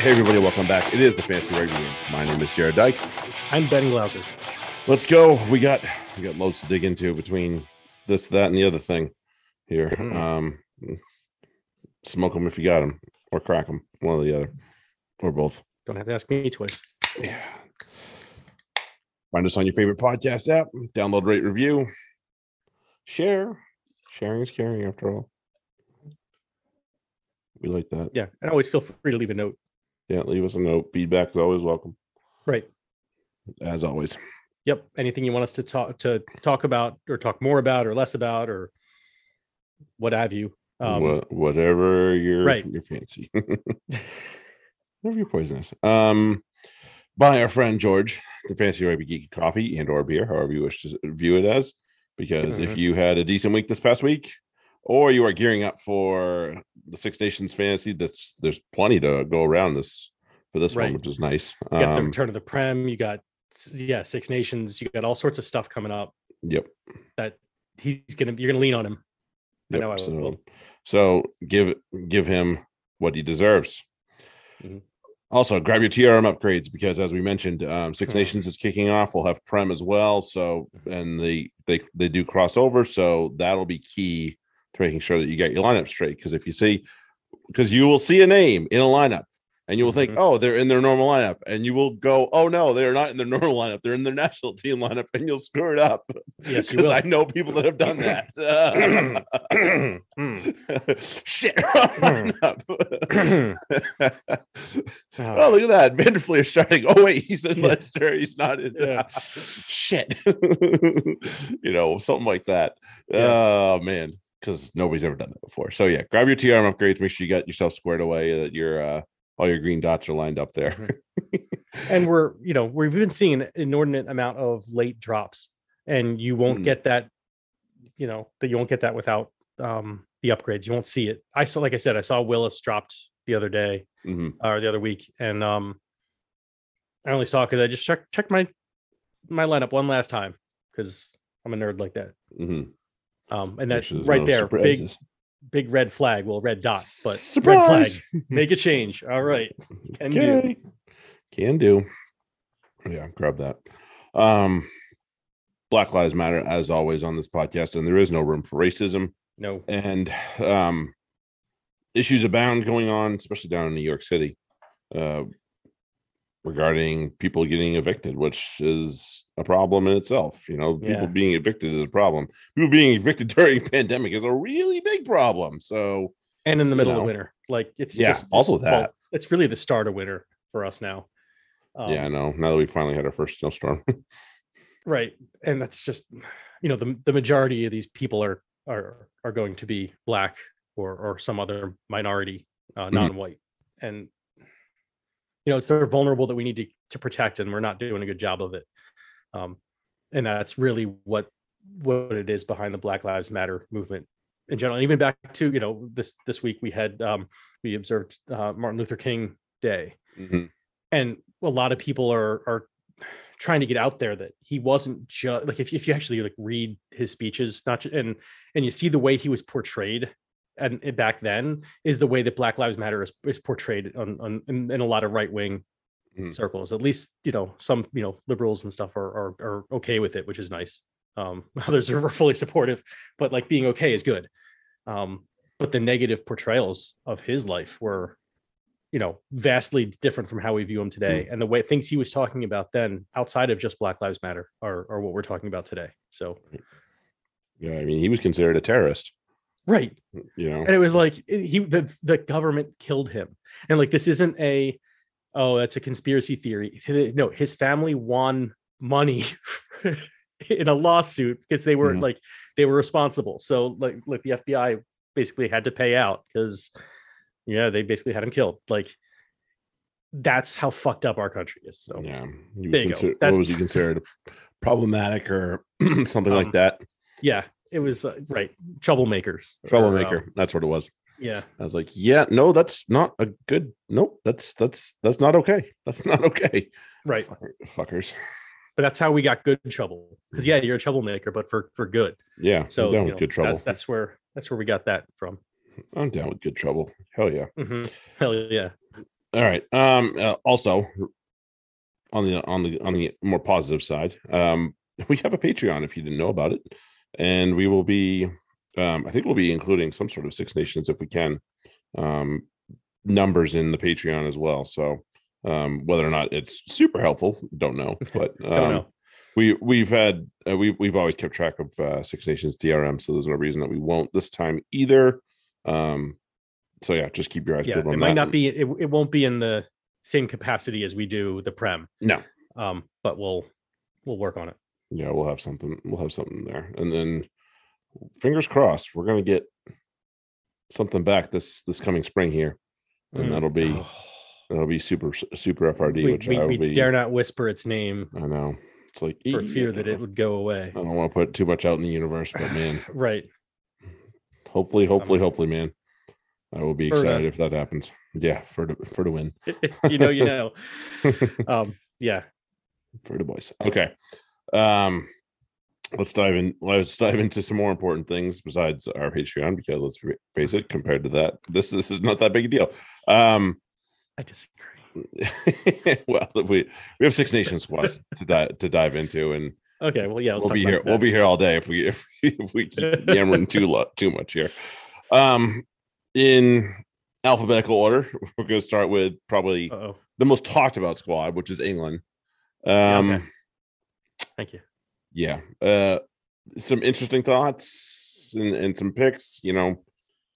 Hey, everybody, welcome back. It is the Fantasy Rugby Room. My name is Jarrod Dyke. I'm Ben Glauser. Let's go. We got we got loads to dig into between this, that, and the other thing here. Mhm. Um, smoke them if you got them, or crack them, one or the other, or both. Don't have to ask me twice. Yeah. Find us on your favorite podcast app. Download, rate, review, share. Sharing is caring, after all. We like that. Yeah, and always feel free to leave a note. Yeah, leave us a note. Feedback is always welcome, Right. as always. Yep. Anything you want us to talk to talk about, or talk more about, or less about, or what have you. Um, Wha- whatever your right. your fancy. whatever your poisonous. Um, by our friend George, the Fancy Rugby geeky Coffee and or beer, however you wish to view it as. Because if Mhm. you had a decent week this past week, or you are gearing up for the Six Nations Fantasy, this there's plenty to go around this for this Right. one, which is nice. you got the Um, return of the Prem. You got yeah, Six Nations. You got all sorts of stuff coming up yep. that he's gonna. You're gonna lean on him. I Yep, know I so, will. so give give him what he deserves. Mhm. Also, grab your TRM upgrades because, as we mentioned, um, Six Mhm. Nations is kicking off. We'll have Prem as well. So, Mm-hmm. and they they they do cross over. So that'll be key to making sure that you get your lineup straight. Because if you see, because you will see a name in a lineup. And you will think, Mhm. oh, they're in their normal lineup, and you will go, oh no, they're not in their normal lineup. They're in their national team lineup, and you'll screw it up. Yes, you because will. I know people that have done that. Hmm. Shit. Ah, oh, look at that. Van der Flier starting. Oh, wait, he's in Yeah. Leicester. He's not in. Yeah. Shit. you know, something like that. Yeah. Oh, man. Because nobody's ever done that before. So, yeah, grab your TRM upgrades. Make sure you got yourself squared away, that your uh, all your green dots are lined up there. and we're you know we've been seeing an inordinate amount of late drops and you won't Mm. get that you know that you won't get that without um the upgrades you won't see it i saw like i said i saw willis dropped the other day Mhm. or the other week and um i only saw because i just checked checked my my lineup one last time because i'm a nerd like that Mhm. Um and that's right no there big surprises. big red flag well red dot but red flag. Make a change. All right. Can do. Can do. Yeah, grab that. Um Black Lives Matter as always on this podcast, and there is no room for racism. no. And um issues abound going on, especially down in New York City, uh regarding people getting evicted, which is a problem in itself. You know, people Yeah. being evicted is a problem. People being evicted during pandemic is a really big problem. So and in the middle know. of winter like it's yeah, just also well, that. it's really the start of winter for us now. Um, yeah, I know. Now that we finally had our first snowstorm. right. And that's just, you know, the the majority of these people are are are going to be black or or some other minority, uh, Mhm. non-white, and you know, it's they're vulnerable that we need to to protect, and we're not doing a good job of it. Um, and that's really what what it is behind the Black Lives Matter movement in general. And even back to you know this this week we had um, we observed uh, Martin Luther King Day, Mhm. and a lot of people are are trying to get out there that he wasn't just like if, if you actually like read his speeches not ju- and and you see the way he was portrayed and and back then is the way that black lives matter is, is portrayed on, on in, in a lot of right-wing Mhm. circles. At least you know some you know liberals and stuff are are, are okay with it which is nice. Um others are fully supportive but like being okay is good. Um but the negative portrayals of his life were you know vastly different from how we view him today. And the way things he was talking about then outside of just black lives matter are, are what we're talking about today. So Yeah, I mean, he was considered a terrorist. Right. You know, and it was like he the, the government killed him. And like this isn't a oh that's a conspiracy theory. No his family won money in a lawsuit because they were Mhm. like they were responsible. So like like the fbi basically had to pay out because yeah they basically had him killed. Like that's how fucked up our country is so. Yeah, he was There you go. considered, That- what was he considered problematic or something like Um, that? yeah it was uh, right troublemakers or, Troublemaker. um, That's what it was. yeah I was like, yeah, no, that's not a good. Nope, that's that's that's not okay. That's not okay. right Fucker- fuckers. but that's how we got good trouble because yeah you're a troublemaker but for for good Yeah, so down you with know, good trouble. That's, that's where that's where we got that from. I'm down with good trouble. Hell yeah. Mhm. Hell yeah! All right. Um. uh, also, on the on the on the more positive side, um, we have a Patreon. If you didn't know about it, and we will be, um, I think we'll be including some sort of Six Nations if we can, um, numbers in the Patreon as well. So, um, whether or not it's super helpful, don't know. But um, Don't know. we we've had uh, we've we've always kept track of uh, Six Nations DRM, so there's no reason that we won't this time either. Um. So yeah, just keep your eyes Yeah, peeled on it might that. not be. It, it won't be in the same capacity as we do the prem. No. Um, but we'll we'll work on it. Yeah we'll have something we'll have something there and then fingers crossed we're gonna get something back this this coming spring here and Mm. that'll be Oh, that'll be super super frd we, which we, i will we be dare not whisper its name i know it's like for "Ee, fear that it would go away. i don't want to put too much out in the universe but man Right. hopefully hopefully hopefully man i will be excited if that happens yeah for the for the win you know, you know. Um, yeah. for the boys. Okay. Um let's dive in let's dive into some more important things besides our Patreon because let's face it, compared to that, this this is not that big a deal. Um I disagree. well we we have six Nations squads to dive to dive into and Okay. Well, yeah. we'll be here we'll be here all day if we if we, if we keep yammering too lo- too much here. Um in alphabetical order, we're gonna start with probably Uh-oh. the most talked about squad, which is England. Yeah, Um okay. Thank you. yeah uh some interesting thoughts and, and some picks you know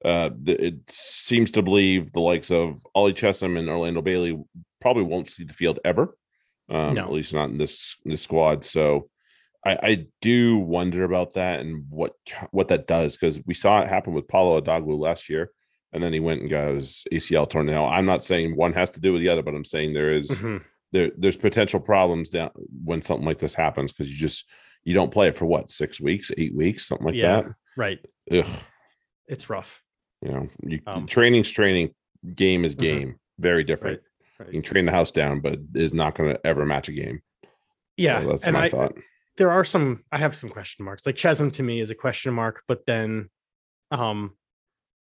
uh th- it seems to believe the likes of ollie chessum and orlando bailey probably won't see the field ever um No. at least not in this this squad so i i do wonder about that and what what that does because we saw it happen with paolo odogwu last year and then he went and got his acl torn now i'm not saying one has to do with the other but i'm saying there is Mhm. There there's potential problems down when something like this happens because you just you don't play it for what six weeks eight weeks something like Yeah. Right. Ugh, It's rough. you know you Um, training's training game is Mhm. game very different Right. you can train the house down but is not going to ever match a game So Yeah. that's and my I, thought there are some i have some question marks like chessum to me is a question mark but then um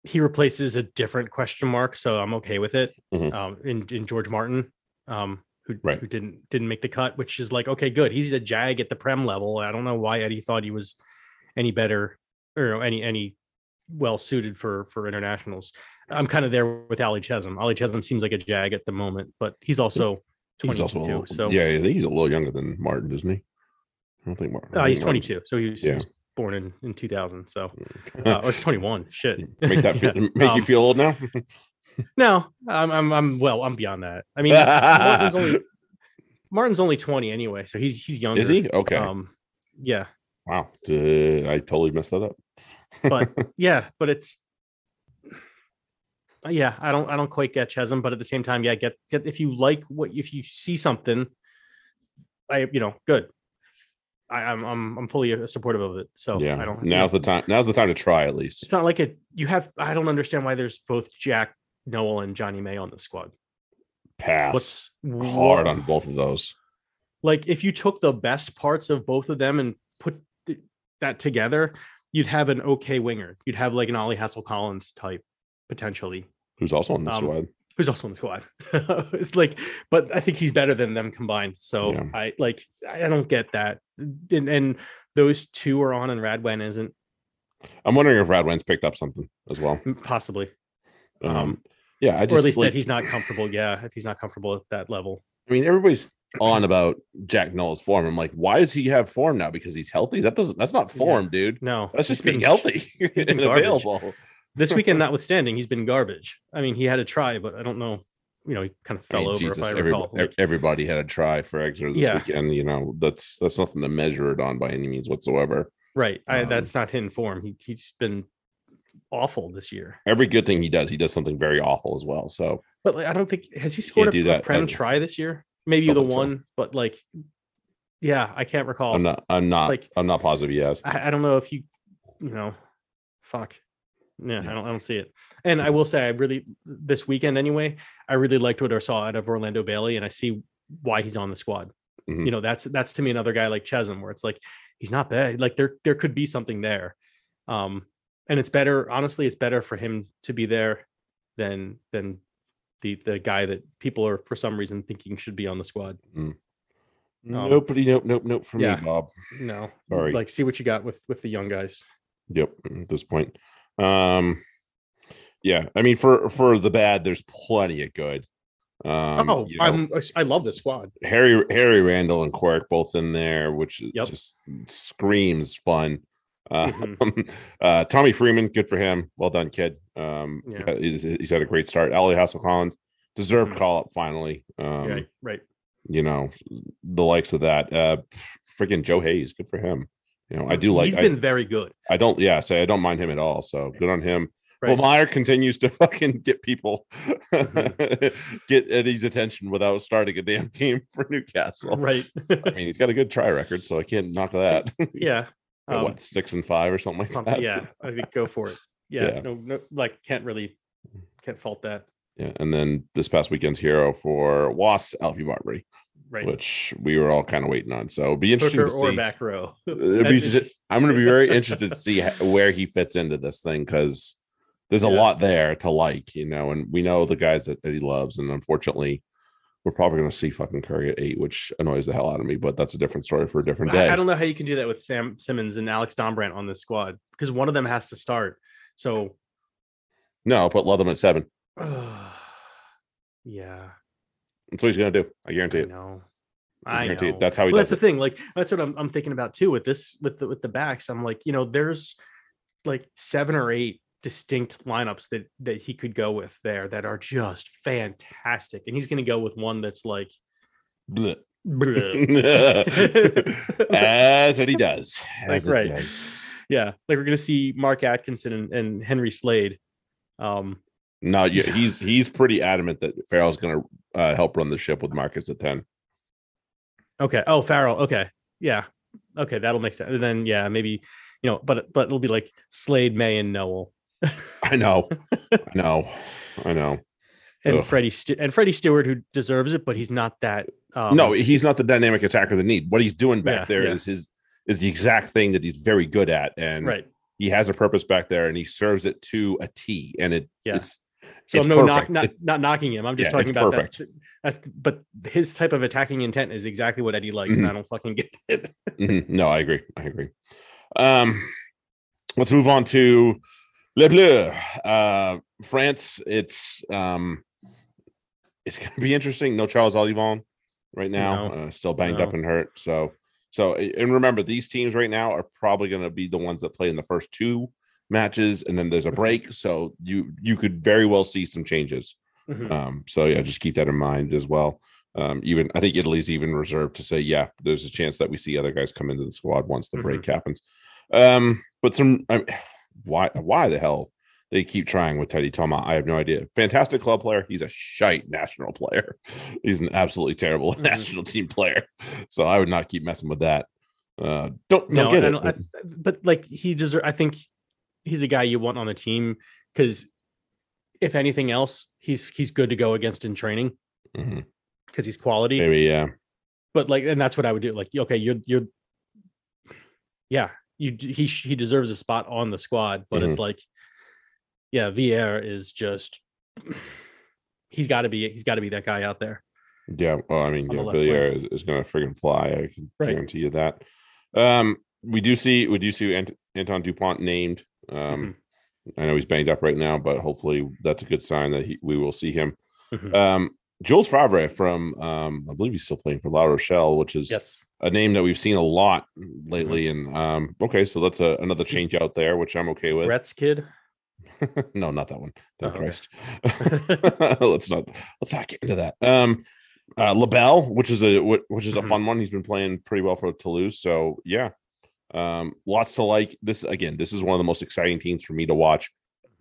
he replaces a different question mark so i'm okay with it Mhm. um in, in george martin um who, Right. who didn't didn't make the cut which is like okay good he's a jag at the prem level i don't know why eddie thought he was any better or any any well suited for for internationals. I'm kind of there with ali chessum. Ali chessum seems like a jag at the moment but he's also he's 22 also little, so yeah i think he's a little younger than martin isn't he? I don't think martin uh, he's 22 so he was, he was born in in 2000 so uh, or it's 21 shit. Make that Yeah. make you Um, feel old now no i'm i'm, I'm well i'm beyond that. I mean martin's only martin's only 20 anyway so he's he's younger. Is he? Okay. Um yeah. Wow. I totally messed that up. But yeah but it's yeah i don't i don't quite get chessum but at the same time yeah get, get if you like what if you see something i you know good. I, i'm i'm i'm fully supportive of it so yeah. I don't now's the time now's the time to try at least. It's not like it you have i don't understand why there's both jack nowell and johnny may on the squad. Pass what's hard what- on both of those. Like if you took the best parts of both of them and put th- that together you'd have an okay winger. You'd have like an ollie hassell-collins type potentially. Who's also on the Um, squad. who's also in the squad. It's like but i think he's better than them combined. So Yeah. i like i don't get that. And, and those two are on and radwan isn't. I'm wondering if Radwan's picked up something as well. possibly Um, yeah, I just or at least like, that he's not comfortable yeah if he's not comfortable at that level I mean, everybody's on about Jack Nowell's form. I'm like, why does he have form now? Because he's healthy. That doesn't. That's not Yeah. form, dude. no That's he's just being been- healthy been and garbage. available. this weekend notwithstanding he's been garbage i mean he had a try but i don't know you know he kind of I fell mean, over Jesus, if i everybody, Like, everybody had a try for Exeter this Yeah. weekend. You know, that's that's nothing to measure it on by any means whatsoever. right I, um, that's not hidden form he, he's been awful this year Every good thing he does, he does something very awful as well. So But like, I don't think has he scored a, a prem try this year? Maybe the think so. one, but like, yeah, I can't recall. I'm not. I'm not. like- I'm not positive. He has. I, I don't know if you, you know, fuck. Yeah, Yeah. I don't. I don't see it. And I will say, I really this weekend anyway. I really liked what I saw out of Orlando Bailey, and I see why he's on the squad. Mhm. You know, that's that's to me another guy like Chessum, where it's like he's not bad. Like there there could be something there. Um, and it's better. Honestly, it's better for him to be there than than the the guy that people are for some reason thinking should be on the squad. Um, Nobody, nope, nope, nope for yeah. me, Bob. No, Sorry. like see what you got with with the young guys. Yep, at this point. Um yeah, I mean for for the bad, there's plenty of good. Um oh, you know, I'm I love this squad. Harry Harry Randall and Quirke both in there, which Yep. just screams fun. Uh, Mhm. uh, Tommy Freeman, good for him. Well done, kid. Um, Yeah. he's, he's had a great start. Ellie Hassell-Collins deserved Mhm. call up finally. Um, right, right. you know, the likes of that. Uh, freaking Joe Heyes, good for him. You know, I do like. He's been very good. I don't. Yeah, say I don't mind him at all. So good on him. Right. Well, Meyer continues to fucking get people Mm-hmm. get Eddie's attention without starting a damn game for Newcastle. right. I mean, he's got a good try record, so I can't knock that. yeah. Um, what six and five or something like something- that? yeah, I think go for it. Yeah, Yeah. No, no, like can't really can't fault that. yeah. And then this past weekend's hero for Was Alfie Barbeary, Right. which we were all kind of waiting on. So it'd be interesting Hooker to or see. back row. Be That's just- just- I'm going to be very interested to see where he fits into this thing because there's a Yeah. lot there to like, you know, and we know the guys that, that he loves, and unfortunately, we're probably going to see fucking Curry at eight, which annoys the hell out of me. But that's a different story for a different day. I, I don't know how you can do that with Sam Simmonds and Alex Dombrandt on this squad because one of them has to start. So No, I'll put Leatherman at seven. yeah, That's what he's going to do. I guarantee I it. No. I I guarantee know. it. That's how he well, that's does the thing. Like that's what I'm, I'm thinking about too with this with the with the backs. I'm like, you know, there's like seven or eight distinct lineups that that he could go with there that are just fantastic, and he's going to go with one that's like, Blech. bleh. As what he does. As it right. does. yeah, like we're going to see Mark Atkinson and, and Henry Slade. Um, No, yeah, Yeah. he's he's pretty adamant that Farrell's going to uh, help run the ship with Marcus at ten. Okay. Oh, Farrell. Okay. Yeah. Okay, that'll make sense. And then yeah, maybe you know, but but it'll be like Slade, May, and Nowell, I know, I know, I know. and Ugh. Freddie Stu- and Freddie Steward, who deserves it, but he's not that. Um, no, he's not the dynamic attacker they need. What he's doing back Yeah, there is yeah. his is the exact thing that he's very good at, and right. he has a purpose back there, and he serves it to a T. And it Yeah. it's So it's I'm no knock, perfect. not It- not knocking him. I'm just Yeah, talking about that's, that's but his type of attacking intent is exactly what Eddie likes, and Mm-hmm. I don't fucking get it. Mhm. No, I agree. I agree. Um, let's move on to Le Bleu. Uh, France. It's um, it's going to be interesting. No Charles Ollivon right now. No. Uh, still banged up and hurt. So, so and remember, these teams right now are probably going to be the ones that play in the first two matches, and then there's a break. So you you could very well see some changes. Mhm. Um, so yeah, just keep that in mind as well. Um, even I think Italy's even reserved to say, yeah, there's a chance that we see other guys come into the squad once the break happens. Um, but some I why why the hell they keep trying with Teddy Toma? I have no idea. Fantastic club player. He's a shite national player. He's an absolutely terrible Mhm. national team player. So I would not keep messing with that. Uh, don't don't No, get I it. don't, I, but like he deserves. I think he's a guy you want on the team because if anything else, he's he's good to go against in training because he's quality. Maybe yeah. But like, and that's what I would do. Like, okay, you're you're, yeah, you he he deserves a spot on the squad, but Mm-hmm. it's like, yeah, Vieira is just. He's got to be. He's got to be that guy out there. Yeah, well, I mean, yeah, Villière is, is going to friggin' fly. I can Right. guarantee you that. Um, we do see we do see Ant- Anton Dupont named. Um, Mm-hmm. I know he's banged up right now, but hopefully that's a good sign that he, we will see him. Mhm. Um, Jules Favre from um, I believe he's still playing for La Rochelle, which is Yes. a name that we've seen a lot lately. And um, okay, so that's a, another change out there, which I'm okay with. Brett's kid. no, not that one. Thank Oh, okay. Christ. let's not let's not get into that. Um uh Lebel, which is a which is a Mhm. fun one. He's been playing pretty well for Toulouse. So yeah. Um lots to like. This again, this is one of the most exciting teams for me to watch.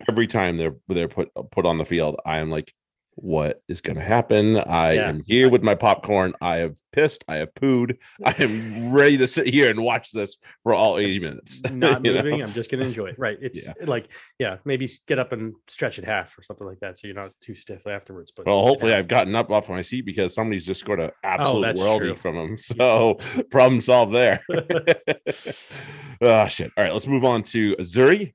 Every time they're they're put put on the field, I am like, what is gonna happen? I Yeah. am here with my popcorn. I have pissed, I have pooed. I am ready to sit here and watch this for all 80 minutes. Not you know? moving. I'm just gonna enjoy it. Right. It's Yeah. like, yeah, maybe get up and stretch it half or something like that, so you're not too stiff afterwards. But Well, hopefully. I've gotten up off my seat because somebody's just scored an oh, absolute that's worldie true. from him. So problem solved there. oh shit. All right, let's move on to Zuri.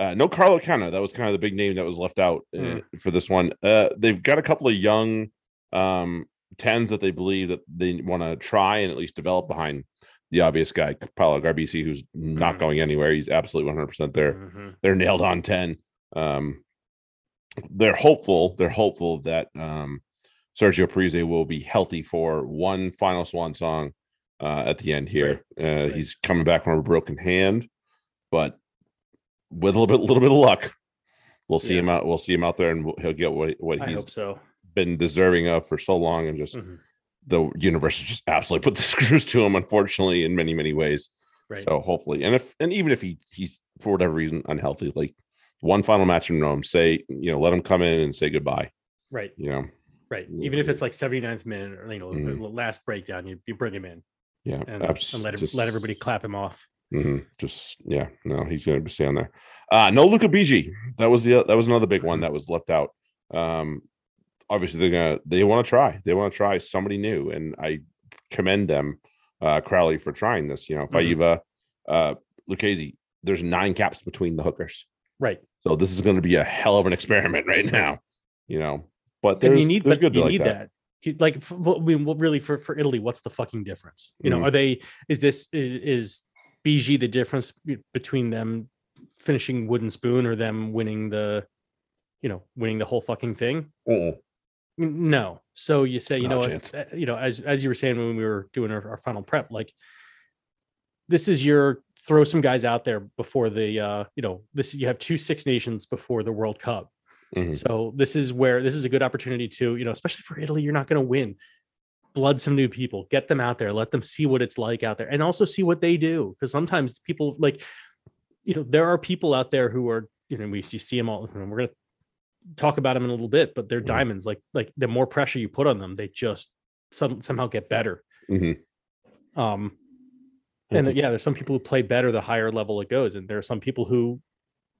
Uh, no Carlo Canna. That was kind of the big name that was left out uh, Mm. for this one. Uh, they've got a couple of young um, tens that they believe that they want to try and at least develop behind the obvious guy, Paolo Garbisi, who's not Mhm. going anywhere. He's absolutely 100% there. Mhm. They're nailed on 10. Um, they're hopeful. They're hopeful that um, Sergio Parisse will be healthy for one final swan song uh, at the end here. Uh, He's coming back from a broken hand, but with a little bit, little bit of luck, we'll see Yeah. him out. We'll see him out there, and he'll get what what he's so. been deserving of for so long, and just Mhm. the universe has just absolutely put the screws to him, unfortunately, in many many ways. Right. So hopefully, and if and even if he he's for whatever reason unhealthy, like one final match in Rome, say you know let him come in and say goodbye. right. You know, Right. Yeah, Even if it's like 79th minute or you know Mhm. last breakdown, you, you bring him in yeah, and, and let him, just- let everybody clap him off. Mhm, just yeah, no, he's gonna stay on there. Uh no Luca Bigi. That was the that was another big one that was left out. Um obviously they're gonna they want to try. They want to try somebody new, and I commend them, uh Crowley for trying this. You know, Mhm. Faiva, uh Lucchesi, there's nine caps between the hookers. Right. So this is going to be a hell of an experiment right now, you know. But And there's you need, there's good you like need that. that. Like, I mean, really, for for Italy, what's the fucking difference? You know, Mhm. are they? Is this is, is Bigi the difference between them finishing wooden spoon or them winning the, you know, winning the whole fucking thing? Uh-uh. No. So you say, you Not know, what, uh, you know, as as you were saying when we were doing our, our final prep, like this is your throw some guys out there before the uh, you know, this you have two Six Nations before the World Cup. Mhm. So this is where this is a good opportunity to, you know, especially for Italy, you're not going to win. Blood some new people, get them out there, let them see what it's like out there, and also see what they do. Because sometimes people like, you know, there are people out there who are, you know, we you see them all. And we're gonna talk about them in a little bit, but they're Mhm. diamonds. Like, like the more pressure you put on them, they just some, somehow get better. Mhm. Um, and think- yeah, there's some people who play better the higher level it goes, and there are some people who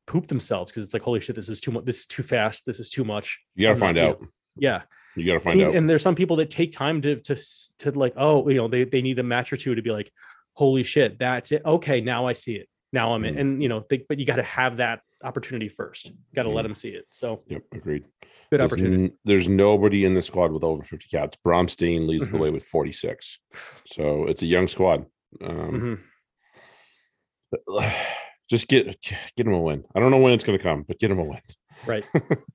poop themselves because it's like, holy shit, this is too much. This is too fast. This is too much. you got to I'm not- find you know, out. Yeah. You got to find mean, out. and there's some people that take time to to to like, oh, you know, they they need a match or two to be like, holy shit, that's it. Okay, now I see it. Now I'm in, Mhm. and you know, they, but you got to have that opportunity first. Got to let Mhm. them see it. So Yep, agreed. good There's, opportunity. n- there's nobody in the squad with over 50 cats. Braam Steyn leads the Mhm. way with 46. So it's a young squad. Um, Mhm. just get get him a win. I don't know when it's going to come, but get him a win. Right.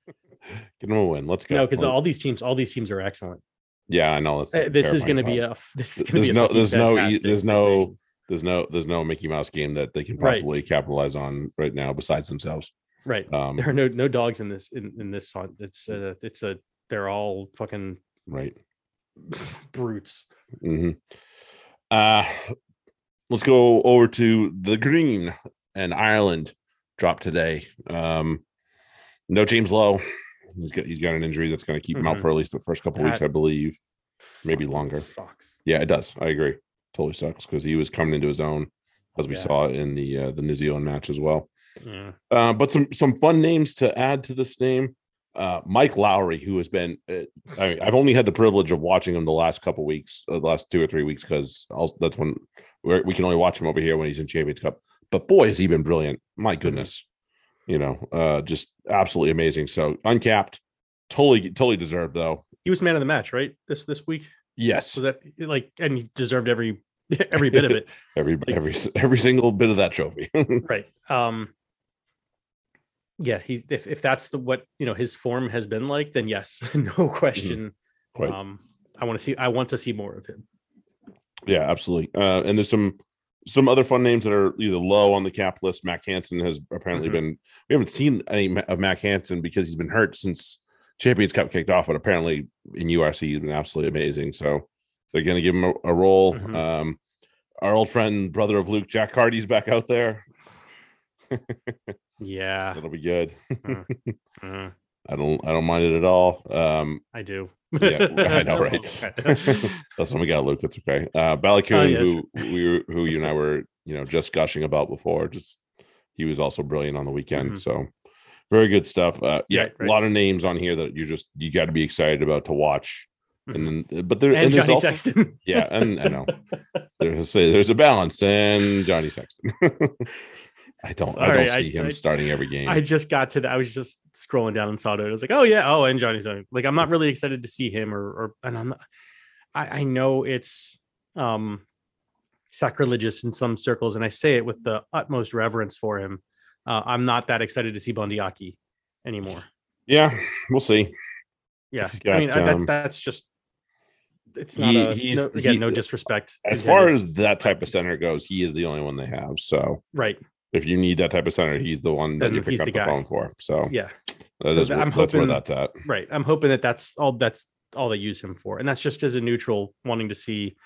Get them a win. Let's go. No, because all these teams, all these teams are excellent. yeah, I know. That's, Uh, This is going to be a this is going to there's be no- there's no there's no- there's no there's no Mickey Mouse game that they can Right. possibly capitalize on right now besides themselves. right. Um, There are no no dogs in this in in this hunt. It's uh it's a they're all fucking right. brutes. Mm-hmm. Uh, let's go over to the green and Ireland drop today. Um, no James Lowe. He's got he's got an injury that's going to keep him out Mhm. for at least the first couple weeks, I believe. Maybe longer. Sucks. Yeah, it does. I agree. Totally sucks because he was coming into his own, as we Yeah. saw in the uh, the New Zealand match as well. Yeah. Uh, but some some fun names to add to this name. Uh, Mike Lowry, who has been, uh, I mean, I've only had the privilege of watching him the last couple weeks, uh, the last two or three weeks, because that's when we're, we can only watch him over here when he's in Champions Cup. But boy, has he been brilliant! My goodness, you know, uh, just absolutely amazing. So uncapped, totally, totally deserved though. He was man of the match, right? This this week Yes, was that like, and he deserved every every bit of it, every every every single bit of that trophy. right? Um, yeah, he if if that's the what you know his form has been like, then yes, no question. Quite. Um, I want to see I want to see more of him. Yeah, absolutely. Uh, and there's some some other fun names that are either low on the cap list. Mack Hansen has apparently Mhm. been. We haven't seen any of Mack Hansen because he's been hurt since Champions Cup kicked off, but apparently in URC he's been absolutely amazing. So they're going to give him a, a role. Mhm. Um, our old friend, brother of Luke, Jack Hardy's back out there. Yeah, That'll be good. uh, I don't. I don't mind it at all. Um, I do. yeah, I know, right? That's when we got Luke. It's okay. Uh Baloucoune, yes. who we were, who you and I were, you know, just gushing about before. Just he was also brilliant on the weekend. Mhm. So very good stuff. Uh yeah, Right, right. a lot of names on here that you just you got to be excited about to watch. And then but there and there's Johnny also, Sexton. yeah, and I know there's a there's a balance and Johnny Sexton. I don't. I don't I- see him I- starting every game. I just got to that. I was just scrolling down and saw it. I was like, oh yeah, oh and Johnny's done. Like I'm not really excited to see him or or and I'm not. I I know it's um sacrilegious in some circles, and I say it with the utmost reverence for him. Uh, I'm not that excited to see Bundee Aki anymore. yeah, we'll see. Yeah, He's I mean um, that, that's just. It's not he- a he's- no, again he- no disrespect. As far as that type of center goes, he is the only one they have. So right, if you need that type of center, he's the one that you pick up the the, phone for. So yeah, that So is I'm that's where that's at. right. I'm hoping that that's all. That's all they use him for, and that's just as a neutral wanting to see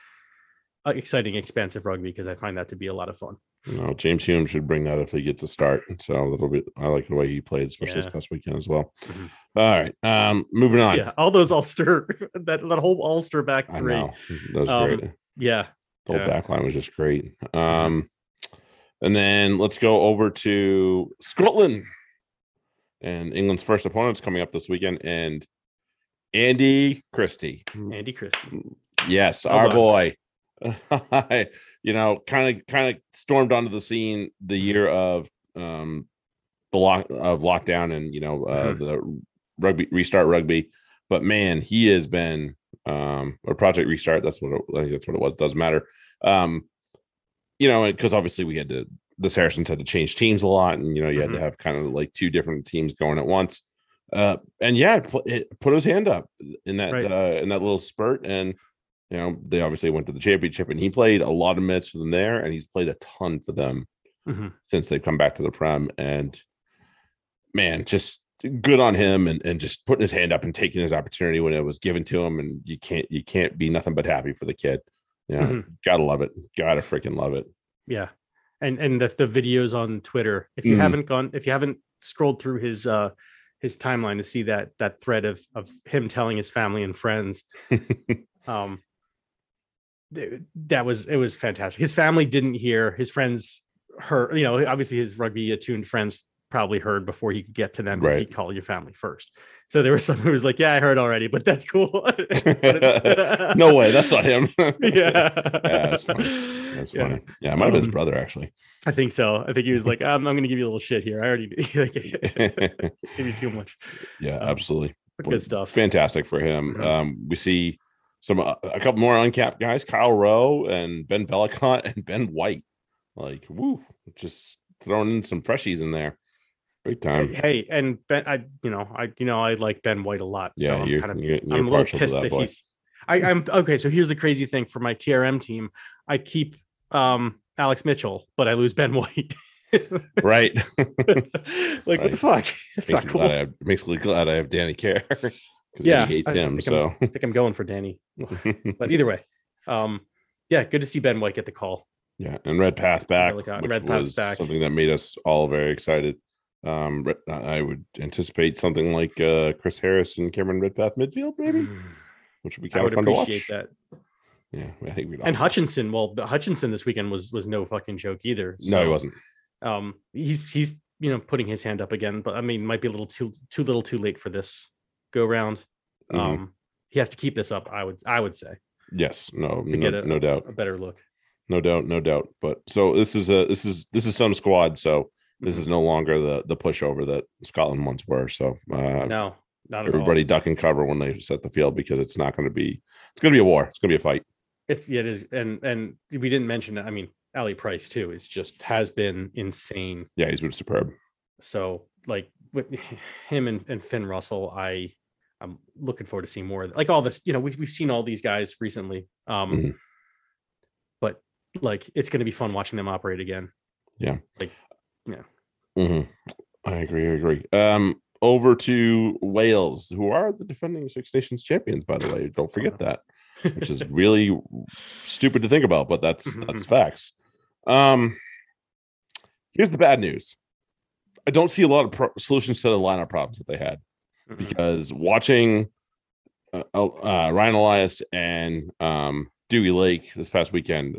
uh, exciting, expansive rugby because I find that to be a lot of fun. You know, James Hume should bring that if he gets a start. So a little bit. I like the way he played, especially Yeah. this past weekend as well. Mhm. All right, um, moving on. Yeah, all those Ulster, that that whole Ulster back I three. know that was Um, great. Yeah, The whole yeah. back line was just great. Um, and then let's go over to Scotland and England's first opponents coming up this weekend. And Andy Christie, Andy Christie. yes, Well our done. boy, you know, kind of kind of stormed onto the scene the year of um the lock of lockdown and you know uh, Mhm. the rugby restart rugby. But man, he has been um or project restart. That's what it, I think that's what it was. Doesn't matter. Um, you know, because obviously we had to the Saracens had to change teams a lot, and you know you had Mhm. to have kind of like two different teams going at once. Uh, and yeah, it put, it put his hand up in that Right. uh, in that little spurt, and you know they obviously went to the championship, and he played a lot of minutes for them there, and he's played a ton for them Mhm. since they've come back to the prem. And man, just good on him, and and just putting his hand up and taking his opportunity when it was given to him, and you can't you can't be nothing but happy for the kid. Yeah, Mhm. gotta love it. Gotta freaking love it. Yeah, and and the the videos on Twitter. If you Mhm. haven't gone, if you haven't scrolled through his uh his timeline to see that that thread of of him telling his family and friends, um, th- that was it was fantastic. His family didn't hear. His friends heard. You know, obviously his rugby attuned friends probably heard before he could get to them. Right. He'd call your family first. So there was someone who was like, "Yeah, I heard already, but that's cool." no way, that's not him. yeah, that's funny. That's Yeah. funny. Yeah, it might have been his Um, brother actually. I think so. I think he was like, um, "I'm going to give you a little shit here. I already like, give you too much." yeah, um, absolutely. But good stuff. Fantastic for him. Mhm. Um, we see some uh, a couple more uncapped guys, Kyle Rowe and Ben Vellacott and Ben White. Like, woo, just throwing in some freshies in there. Big time. Hey, and Ben, I you know, I you know, I like Ben White a lot. So Yeah, I'm you're, kind of you're, you're I'm a little pissed that that, he's. I, I'm okay. So here's the crazy thing for my TRM team. I keep um Alex Mitchell, but I lose Ben White. Right. like what the fuck? Makes, not cool. I have, makes me glad I have Danny Care because Yeah, he hates I- I him. think So, I'm, I think I'm going for Danny. But either way, um, yeah, good to see Ben White get the call. yeah, and Redpath back, which Redpath's was back. something that made us all very excited. Um, I would anticipate something like uh, Chris Harris and Cameron Redpath midfield, maybe, which would be I kind would of fun to appreciate watch. that. Yeah, I think we'd And. Hutchinson, well, the Hutchinson this weekend was was no fucking joke either. No, he wasn't. Um, he's he's you know putting his hand up again, but I mean, might be a little too too little too late for this go round. Mhm. Um, he has to keep this up. I would I would say Yes, no, to no, get a, no doubt, a better look. no doubt, no doubt. But so this is a this is this is some squad. So this Mm-hmm. is no longer the the pushover that Scotland once were. So uh, No, not at everybody all. duck and cover when they set the field because it's not going to be it's going to be a war. It's going to be a fight. It's yeah, it is, and and we didn't mention. I mean, Ali Price too. is just has been insane. Yeah, he's been superb. So like with him and, and Finn Russell, I I'm looking forward to seeing more. Like all this, you know, we've we've seen all these guys recently. Um, Mhm. but like it's going to be fun watching them operate again. Mhm. I agree. I agree. Um, over to Wales, who are the defending Six Nations champions, by the way. Don't forget that, which is really stupid to think about, but that's that's facts. Um, here's the bad news. I don't see a lot of pro- solutions to the lineup problems that they had Mhm. because watching uh, uh, Ryan Elias and um, Dewi Lake this past weekend.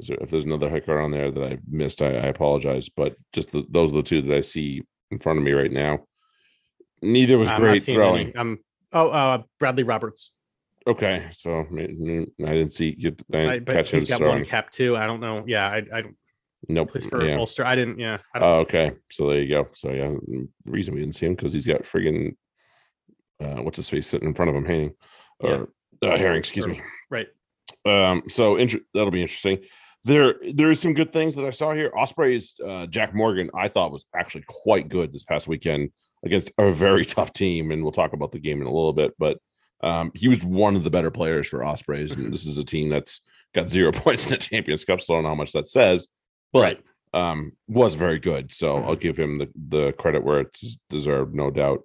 Is there- If there's another hooker on there that I missed, I, I apologize. But just the, those are the two that I see in front of me right now. Neither was I'm great throwing. any- I'm oh uh, Bradley Roberts. Okay, so I I didn't see you. I I, didn't but catch him he's got one throwing. cap too. I don't know. Yeah, I I don't. Nope. Plays for yeah. Ulster. I didn't. Yeah. I don't, Oh, okay. So there you go. So yeah, the reason we didn't see him because he's got friggin' uh, what's his face sitting in front of him, Yeah. or uh, Herring. Excuse Or- me. right. Um, so inter- that'll be interesting. There, there is some good things that I saw here. Osprey's uh, Jack Morgan, I thought was actually quite good this past weekend against a very tough team, and we'll talk about the game in a little bit. But um, he was one of the better players for Ospreys, and this is a team that's got zero points in the Champions Cup. So I don't know how much that says, but Right. um, was very good. So Mhm. I'll give him the the credit where it's deserved, no doubt.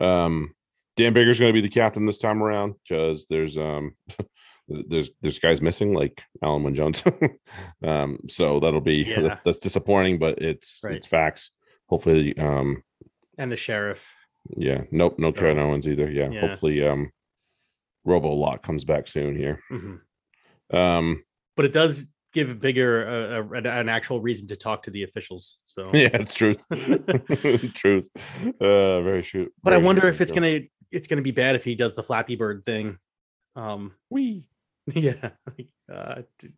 Um, Dan Biggar's going to be the captain this time around because there's um there's there's guys missing like Alun Wyn Jones. um, so that'll be Yeah. that's disappointing, but it's Right. it's facts. Hopefully, um, And the sheriff. yeah, nope, no So- Karen Owens either. Yeah, Yeah. hopefully, um, Robo Lot comes back soon here. Mhm. Um, But it does give Biggar uh, a, an- an actual reason to talk to the officials. So. yeah, it's truth, truth, uh, very true. But I wonder true, if it's gonna it's gonna be bad if he does the Flappy Bird thing. Um, true. yeah, uh, d-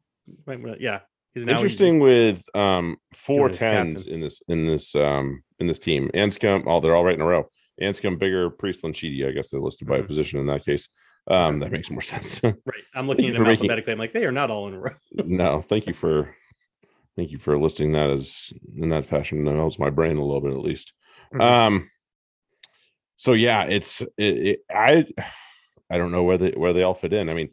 might wanna- yeah. 'cause now he's- interesting with um four his in this in this um in this team. Anscombe, oh, they're all right in a row. Anscombe, Biggar, Priestland, Sheedy. I guess they're listed by Mhm. position in that case. Um, that makes more sense. Right, I'm looking at them making- alphabetically. I'm like, they are not all in a row. no, thank you for thank you for listing that as in that fashion. That helps my brain a little bit at least. Mhm. Um so yeah, it's it, it, I I don't know where they where they all fit in. I mean,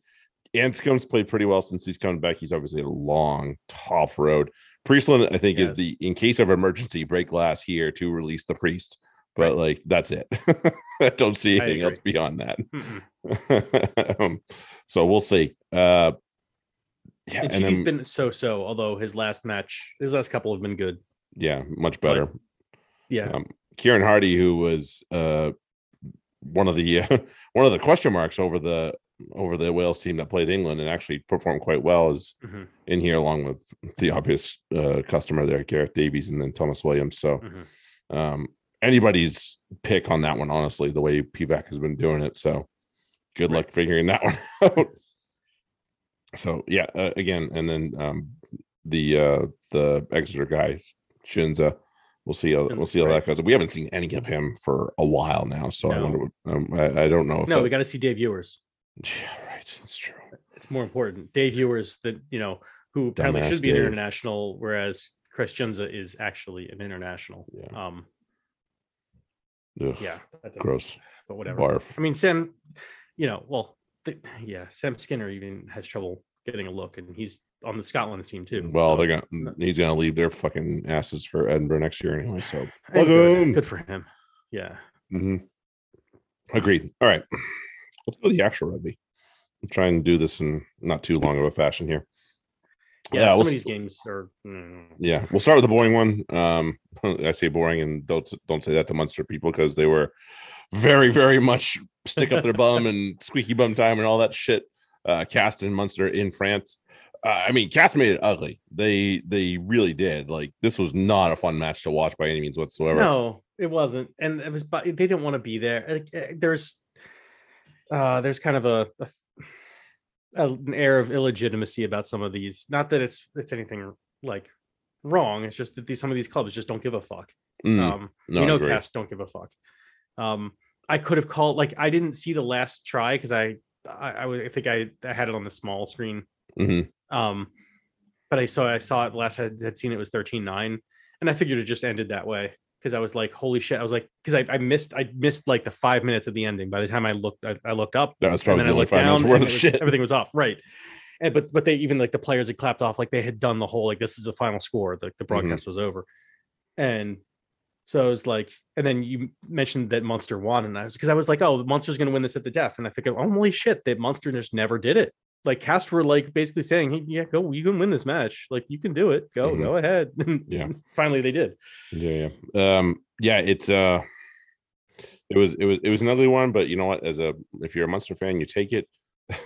Anscombe's played pretty well since he's come back. He's obviously a long, tough road. Priestland, I think, is the in case of emergency, break glass here to release the priest. But Right. like that's it. I don't see anything else beyond that. Um, so we'll see. Uh yeah, and and then, been so so. Although his last match, his last couple have been good. yeah, much but- better. Yeah, um, Kieran Hardy, who was uh, one of the uh, one of the question marks over the over the Wales team that played England and actually performed quite well, is Mhm. in here along with the obvious uh, customer there, Gareth Davies, and then Thomas Williams. So Mhm. um, anybody's pick on that one, honestly, the way Pivac has been doing it. So good luck figuring that one out. So yeah, uh, again, and then um, the uh, the Exeter guy Tshiunza. We'll see how we'll see how right. that goes. We haven't seen any of him for a while now, so I No. wonder. What, um, I, I don't know. If no, that- we got to see Dave Ewers. Yeah, right. That's true. It's more important. Dave Ewers, that you know, who apparently Dumbass should be an Dave. international, whereas Chris Tshiunza is actually an international. Yeah. Um, Ugh, yeah, that doesn't- gross. but whatever. Barf. I mean, Sam, you know, well, the, yeah, Sam Skinner even has trouble getting a look, and he's on the Scotland team too. Well, so- they're gonna. He's gonna leave their fucking asses for Edinburgh next year anyway. So good, good for him. Yeah. Mhm. agreed. All right, let's go to the actual rugby. I'm trying to do this in not too long of a fashion here. Yeah, Yeah, some we'll of these games are. mm, Yeah, we'll start with the boring one. Um, I say boring, and don't don't say that to Munster people because they were very, very much stick up their bum and squeaky bum time and all that shit. Uh, Castres and Munster in France. Uh, I mean, Castres made it ugly. They they really did. Like this was not a fun match to watch by any means whatsoever. No, it wasn't, and it was. But they didn't want to be there. Like, eh, there's, uh, there's kind of a, a an air of illegitimacy about some of these. Not that it's it's anything like wrong. It's just that these some of these clubs just don't give a fuck. Mm, Um, no, we know Castres don't give a fuck. Um, I could have called like I didn't see the last try because I, I I I think I, I had it on the small screen. Mhm. Um, but I saw I saw it last I had- had seen it was 13-9 and I figured it just ended that way because I was like, holy shit! I was like, because I, I missed I missed like the five minutes of the ending. By the time I looked I, I looked up That was and probably then the I looked five minutes down worth of shit. everything was off right. And but but they even like the players had clapped off like they had done the whole like this is the final score the, the Mm-hmm. broadcast was over, and so it was like and then you mentioned that Munster won and I was because I was like oh Munster's going to win this at the death and I figured oh, holy shit that Munster just never did it like Castres were like basically saying hey yeah go you can win this match like you can do it go Mhm. go ahead Yeah. finally they did Yeah, yeah. Um, yeah, it's uh it was it was it was an ugly one, but you know what? As a if you're a Munster fan, you take it.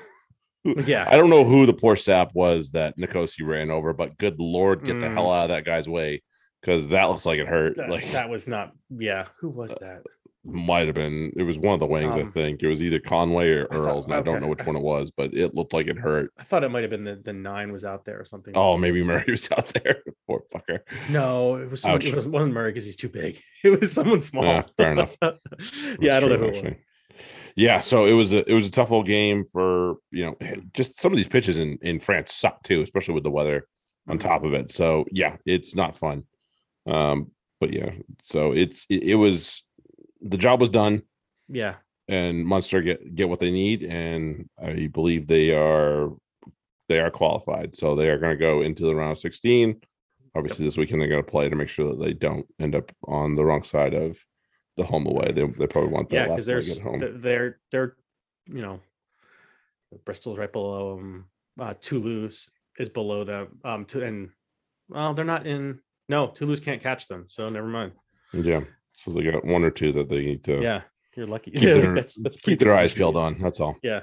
Yeah. I don't know who the poor sap was that Nikosi ran over, but good lord, get the Mm. hell out of that guy's way because that looks like it hurt. that, like that was not yeah who was that might have been it was one of the wings, I Um, think. It was either Conway or I thought- Earls, and I don't know which one it was, but it looked like it hurt. I thought it might have been the, the nine was out there or something Oh, maybe Murray was out there. Poor fucker. No, it was someone, Ouch. it wasn't, wasn't Murray because he's too big. It was someone small. Yeah, fair enough. yeah, I don't know who it was. Yeah, so it was a it was a tough old game for you know just some of these pitches in in France suck too, especially with the weather on Mhm. top of it. So yeah, it's not fun. Um, but yeah, so it's it, it was the job was done, Yeah, and Munster get get what they need, and I believe they are they are qualified, so they are going to go into the round of sixteen. Obviously, this weekend they're going to play to make sure that they don't end up on the wrong side of the home away. They they probably want that yeah, because there's they're they're you know Bristol's right below them. Uh, Toulouse is below them. Um, to and well, they're not in. No, Toulouse can't catch them, so never mind. Yeah. So they got one or two that they need to Yeah, you're lucky. keep Yeah, their, that's that's keep their eyes peeled on. That's all. Yeah,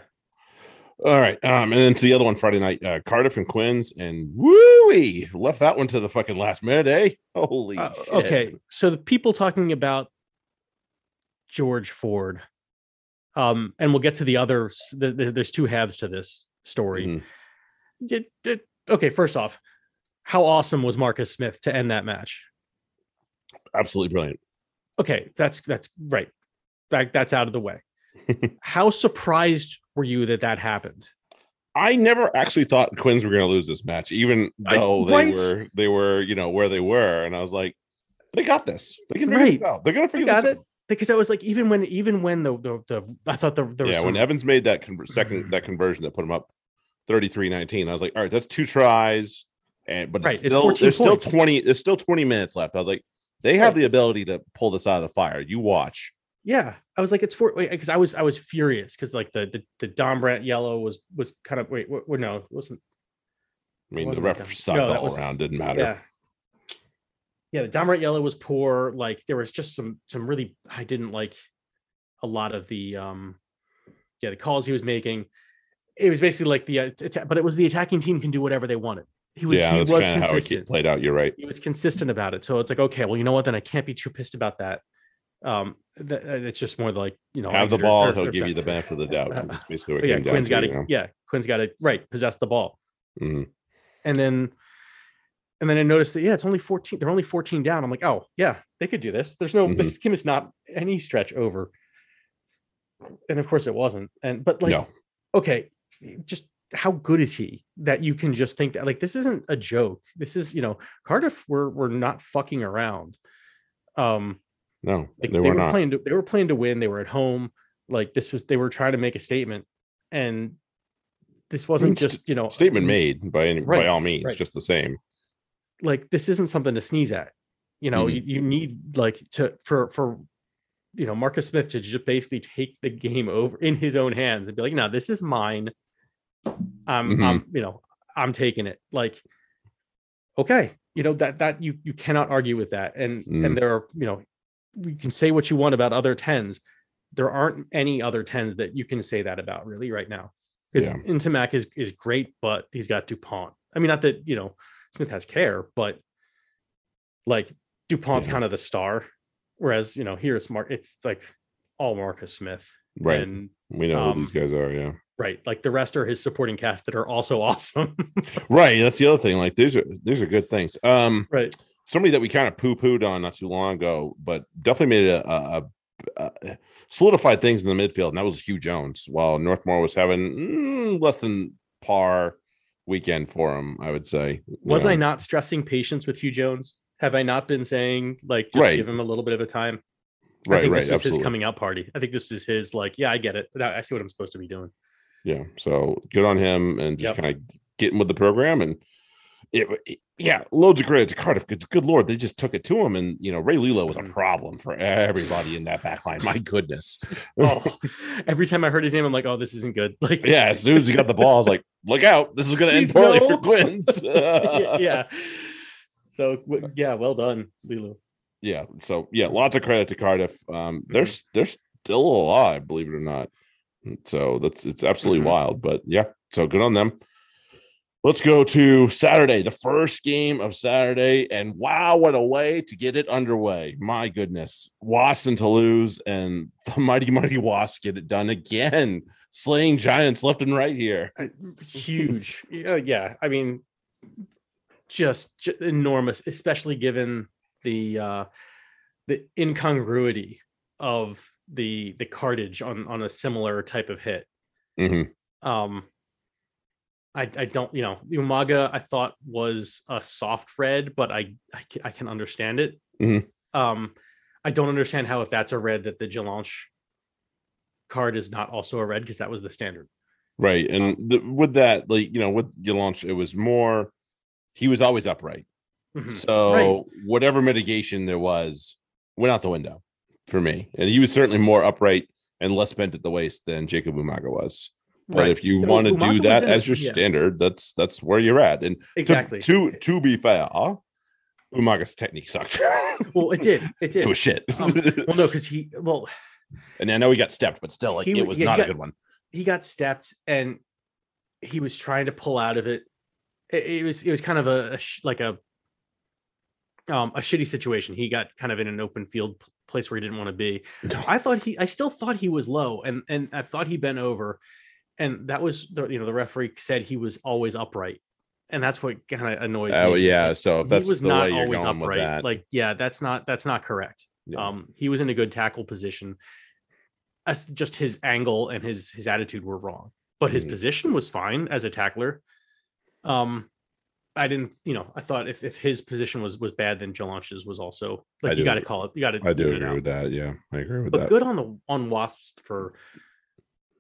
All right. Um, and then to the other one Friday night, uh, Cardiff and Quins, and woo left that one to the fucking last minute, eh? Holy Uh, shit. okay, so the people talking about George Ford, um, and we'll get to the other. The, the, there's two halves to this story. Mhm. It- it- okay, first off, how awesome was Marcus Smith to end that match? Absolutely brilliant. Okay, that's that's right. That, that's out of the way. how surprised were you that that happened? I never actually thought Quins were going to lose this match, even I- though they right? were they were you know where they were, and I was like, they got this. They can figure Right. this out. They're going to I figure got this it because I was like, even when even when the the, the I thought the, there Yeah, some, when Evans made that conver- second mm. that conversion that put him up 33-19, I was like, all right, that's two tries, and but Right, it's it's still 14 there's still twenty there's still twenty minutes left. I was like, they have the ability to pull this out of the fire. You watch. Yeah, I was like, it's for because I was I was furious because like the the the Dombrandt yellow was was kind of wait what, no it wasn't I mean, the wasn't ref like that. sucked No, all was- around. Didn't matter. yeah yeah the Dombrandt yellow was poor like there was just some some really I didn't like a lot of the um yeah the calls he was making it was basically like the uh, but it was the attacking team can do whatever they wanted he was yeah, he that's was kind of how it played out. You're right. he was consistent about it. So it's like, okay, well, you know what? Then I can't be too pissed about that. Um, th- uh, it's just more like you know, Have the ball, or- he'll or give you the benefit of the doubt. Uh, That's basically what But it yeah, Quinn's to. got you to know? yeah, Quinn's got to right possess the ball, Mhm. and then and then I noticed that yeah, it's only fourteen. They're only fourteen down. I'm like, oh yeah, they could do this. There's no Mm-hmm. this game is not any stretch over, and of course it wasn't. And but like, no, okay, just how good is he that you can just think that like this isn't a joke. This is you know Cardiff were were not fucking around. Um, no, like they, were, not. playing to, they were playing to win. They were at home. Like this was they were trying to make a statement, and this wasn't st- just you know Statement made by any Right, by all means, right. just the same. like this isn't something to sneeze at. You know, Mhm. you, you need like to for for you know Marcus Smith to just basically take the game over in his own hands and be like, no, this is mine. I'm Mhm. I'm you know I'm taking it. Like, okay, you know that that you you cannot argue with that. And Mm. and there are you know you can say what you want about other tens. There aren't any other tens that you can say that about really right now. Because Yeah. Ntamack is is great, but he's got Dupont. I mean, not that you know Smith has care, but like Dupont's Yeah. kind of the star, whereas you know here it's Mark. It's like all Marcus Smith, Right. And we know um, who these guys are. Yeah. Right, like the rest are his supporting cast that are also awesome. Right. That's the other thing. Like these are these are good things. Um, right. somebody that we kind of poo pooed on not too long ago, but definitely made a, a, a, a solidified things in the midfield, and that was Huw Jones. While Northmore was having mm, less than par weekend for him, I would say. Was I not stressing patience with Huw Jones? Have I not been saying like just Right. give him a little bit of a time? I Right. think Right. this is his coming out party. I think this is his like, yeah, I get it, I I see what I'm supposed to be doing. Yeah. So good on him and just Yep. kind of getting with the program and it, it- yeah, loads of credit to Cardiff. Good, good lord, they just took it to him, and you know Rey Lee-Lo was a Mhm. problem for everybody in that back line. My goodness, Oh, every time I heard his name, I'm like, oh, this isn't good. Like, yeah. As soon as he got the ball, I was like, "Look out! This is going to end poorly no. for Quins." yeah. So w- yeah, well done, Lee-Lo. yeah so yeah lots of credit to cardiff um they're Mm-hmm. they're still alive believe it or not so that's it's absolutely Mhm. wild but yeah so good on them let's go to saturday the first game of saturday and wow what a way to get it underway my goodness wasps and toulouse and the mighty mighty wasps get it done again slaying giants left and right here Uh, Huge. yeah, yeah. I mean, just, ju- enormous, especially given the uh, the incongruity of the the cartage on on a similar type of hit. Mhm. Um, I I don't you know Umaga I thought was a soft red, but I I, I can understand it. Mhm. Um, I don't understand how if that's a red that the Jelonch card is not also a red because that was the standard. Right. And the, with that, like, you know, with Jelonch, it was more, he was always upright. Mhm. So whatever mitigation there was went out the window for me. And he was certainly more upright and less bent at the waist than Jacob Umaga was. But Right. if you want to do that as your yeah. standard, that's that's where you're at. And exactly. to to, be fair, Umaga's technique sucked. well, it did. It did. it was shit. Um, well, no, because he well and I know he got stepped, but still, like He it was yeah, not a got- good one. he got stepped and he was trying to pull out of it. It, it was it was kind of a, a sh- like a um a shitty situation. He got kind of in an open field place where he didn't want to be. I thought he I still thought he was low and and I thought he bent over and that was the you know the referee said he was always upright. And that's what kind of annoys Oh me. yeah. So if he was not always upright. Like yeah, that's not that's not correct. yeah. Um, he was in a good tackle position. As just his angle and his his attitude were wrong, but his Mhm. position was fine as a tackler. Um, I didn't, you know, I thought if, if his position was was bad, then Jelonch's was also I like you got to call it. You got to. I do agree with that. Yeah, I agree with that But that. good on the on Wasps for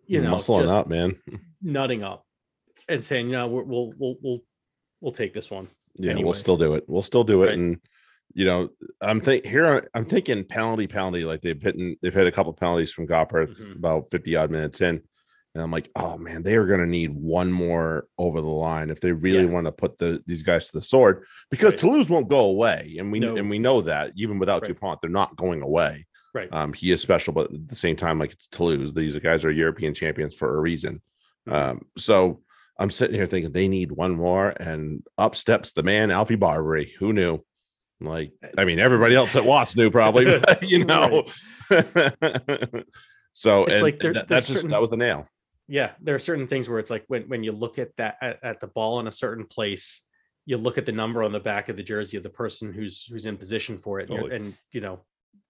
you know muscling up, man. nutting up and saying, "No, we're, we'll we'll we'll we'll take this one." Yeah, anyway. we'll still do it. We'll still do it. Right. And you know, I'm think here. I'm thinking penalty, penalty. Like they've hit, they've hit a couple penalties from Gopperth Mhm. about 50 odd minutes in, and I'm like, oh man, they are going to need one more over the line if they really Yeah. want to put the these guys to the sword because Right. Toulouse won't go away, and we No. and we know that even without Right. Dupont, they're not going away. Right. Um, he is special, but at the same time, like it's Toulouse. These guys are European champions for a reason. Mhm. Um, so I'm sitting here thinking they need one more, and up steps the man, Alfie Barbeary. Who knew? Like, I mean, everybody else at Wasp knew probably, but, you know. so, It's and, like there- that's just that was the nail. Yeah there are certain things where it's like when when you look at that at, at the ball in a certain place you look at the number on the back of the jersey of the person who's who's in position for it Totally. and you know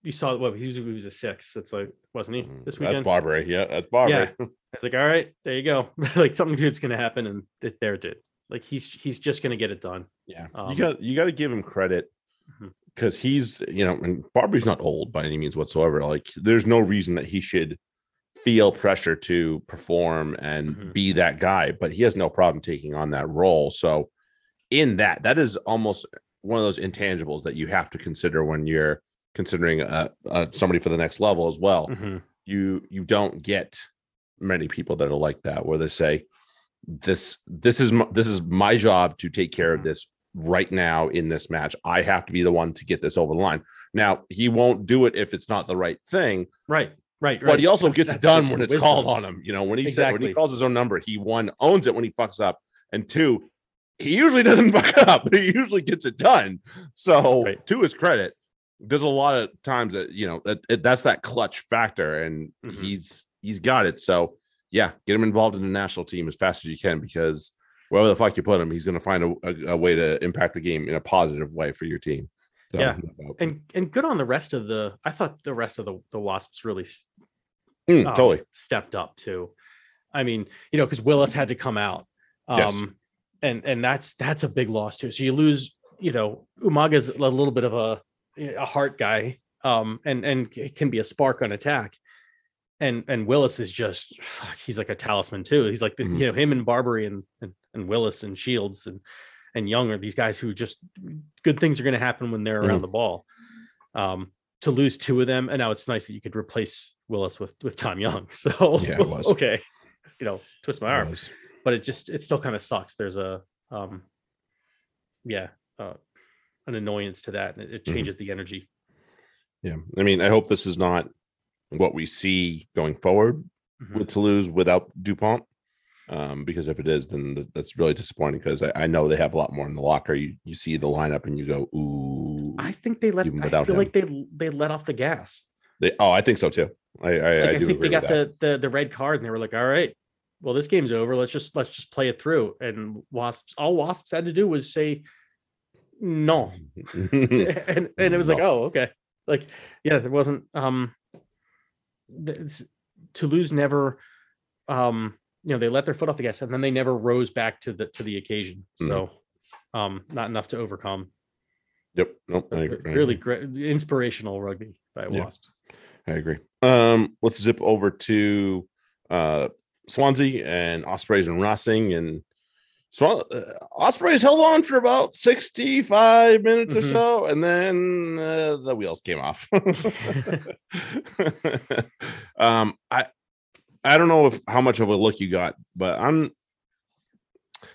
you saw well he was, he was a six it's like wasn't he Mm, this That's weekend Barbeary. Yeah, that's Barbeary. it's like all right there you go like something good's gonna happen and it, there it did like he's he's just gonna get it done Yeah, Um, you got you got to give him credit Mhm. because he's you know, and Barbie's not old by any means whatsoever. Like, there's no reason that he should feel pressure to perform and Mhm. be that guy, but he has no problem taking on that role. So, in that, that is almost one of those intangibles that you have to consider when you're considering uh, uh, somebody for the next level as well Mhm. you you don't get many people that are like that where they say this this is my, this is my job to take care of Mhm. this right now in this match i have to be the one to get this over the line now he won't do it if it's not the right thing right right but he also That's- gets that's done when it's wisdom. called on him you know when he said when he calls his own number he one owns it when he fucks up and two he usually doesn't fuck up but he usually gets it done so Right. to his credit there's a lot of times that you know that it, that's that clutch factor and Mhm. he's he's got it so yeah get him involved in the national team as fast as you can because wherever the fuck you put him he's going to find a, a, a way to impact the game in a positive way for your team so, Yeah. and and good on the rest of the i thought the rest of the the wasps really Mm, um, totally stepped up too. I mean, you know, because Willis had to come out. Um Yes. and and that's that's a big loss too. So you lose, you know, Umaga's a little bit of a a heart guy. Um and and can be a spark on attack. And and Willis is just fuck, he's like a talisman too. He's like the, Mhm. you know, him and Barbeary and, and and Willis and Shields and and Young are these guys who just good things are going to happen when they're around Mhm. the ball. Um to lose two of them, and now it's nice that you could replace Willis with with Tom Young. So Yeah, it was. okay, you know, twist my arm, Was. but it just it still kind of sucks. There's a um, yeah, uh, an annoyance to that, and it, it Mhm. changes the energy. yeah i mean i hope this is not what we see going forward Mhm. with Toulouse without Dupont. Um, because if it is, then th- that's really disappointing because I, I know they have a lot more in the locker. You you see the lineup and you go, ooh. I think they let. I feel him. like they they let off the gas. They, oh, I think so too. I I, Like, I I, think they got the, the the red card, and they were like, "All right, well, this game's over. Let's just let's just play it through." And wasps, all wasps had to do was say, no. and and it was like, oh, okay. Like, yeah, there wasn't um Toulouse never um you know they let their foot off the gas and then they never rose back to the to the occasion. So um not enough to overcome. Yep. Nope. I agree. Really great inspirational rugby by Yeah. Wasps. I agree. Um, let's zip over to uh Swansea and Ospreys and Racing and Swan uh, Ospreys held on for about 65 minutes or Mhm. so, and then uh, the wheels came off. um, I I don't know if how much of a look you got, but I'm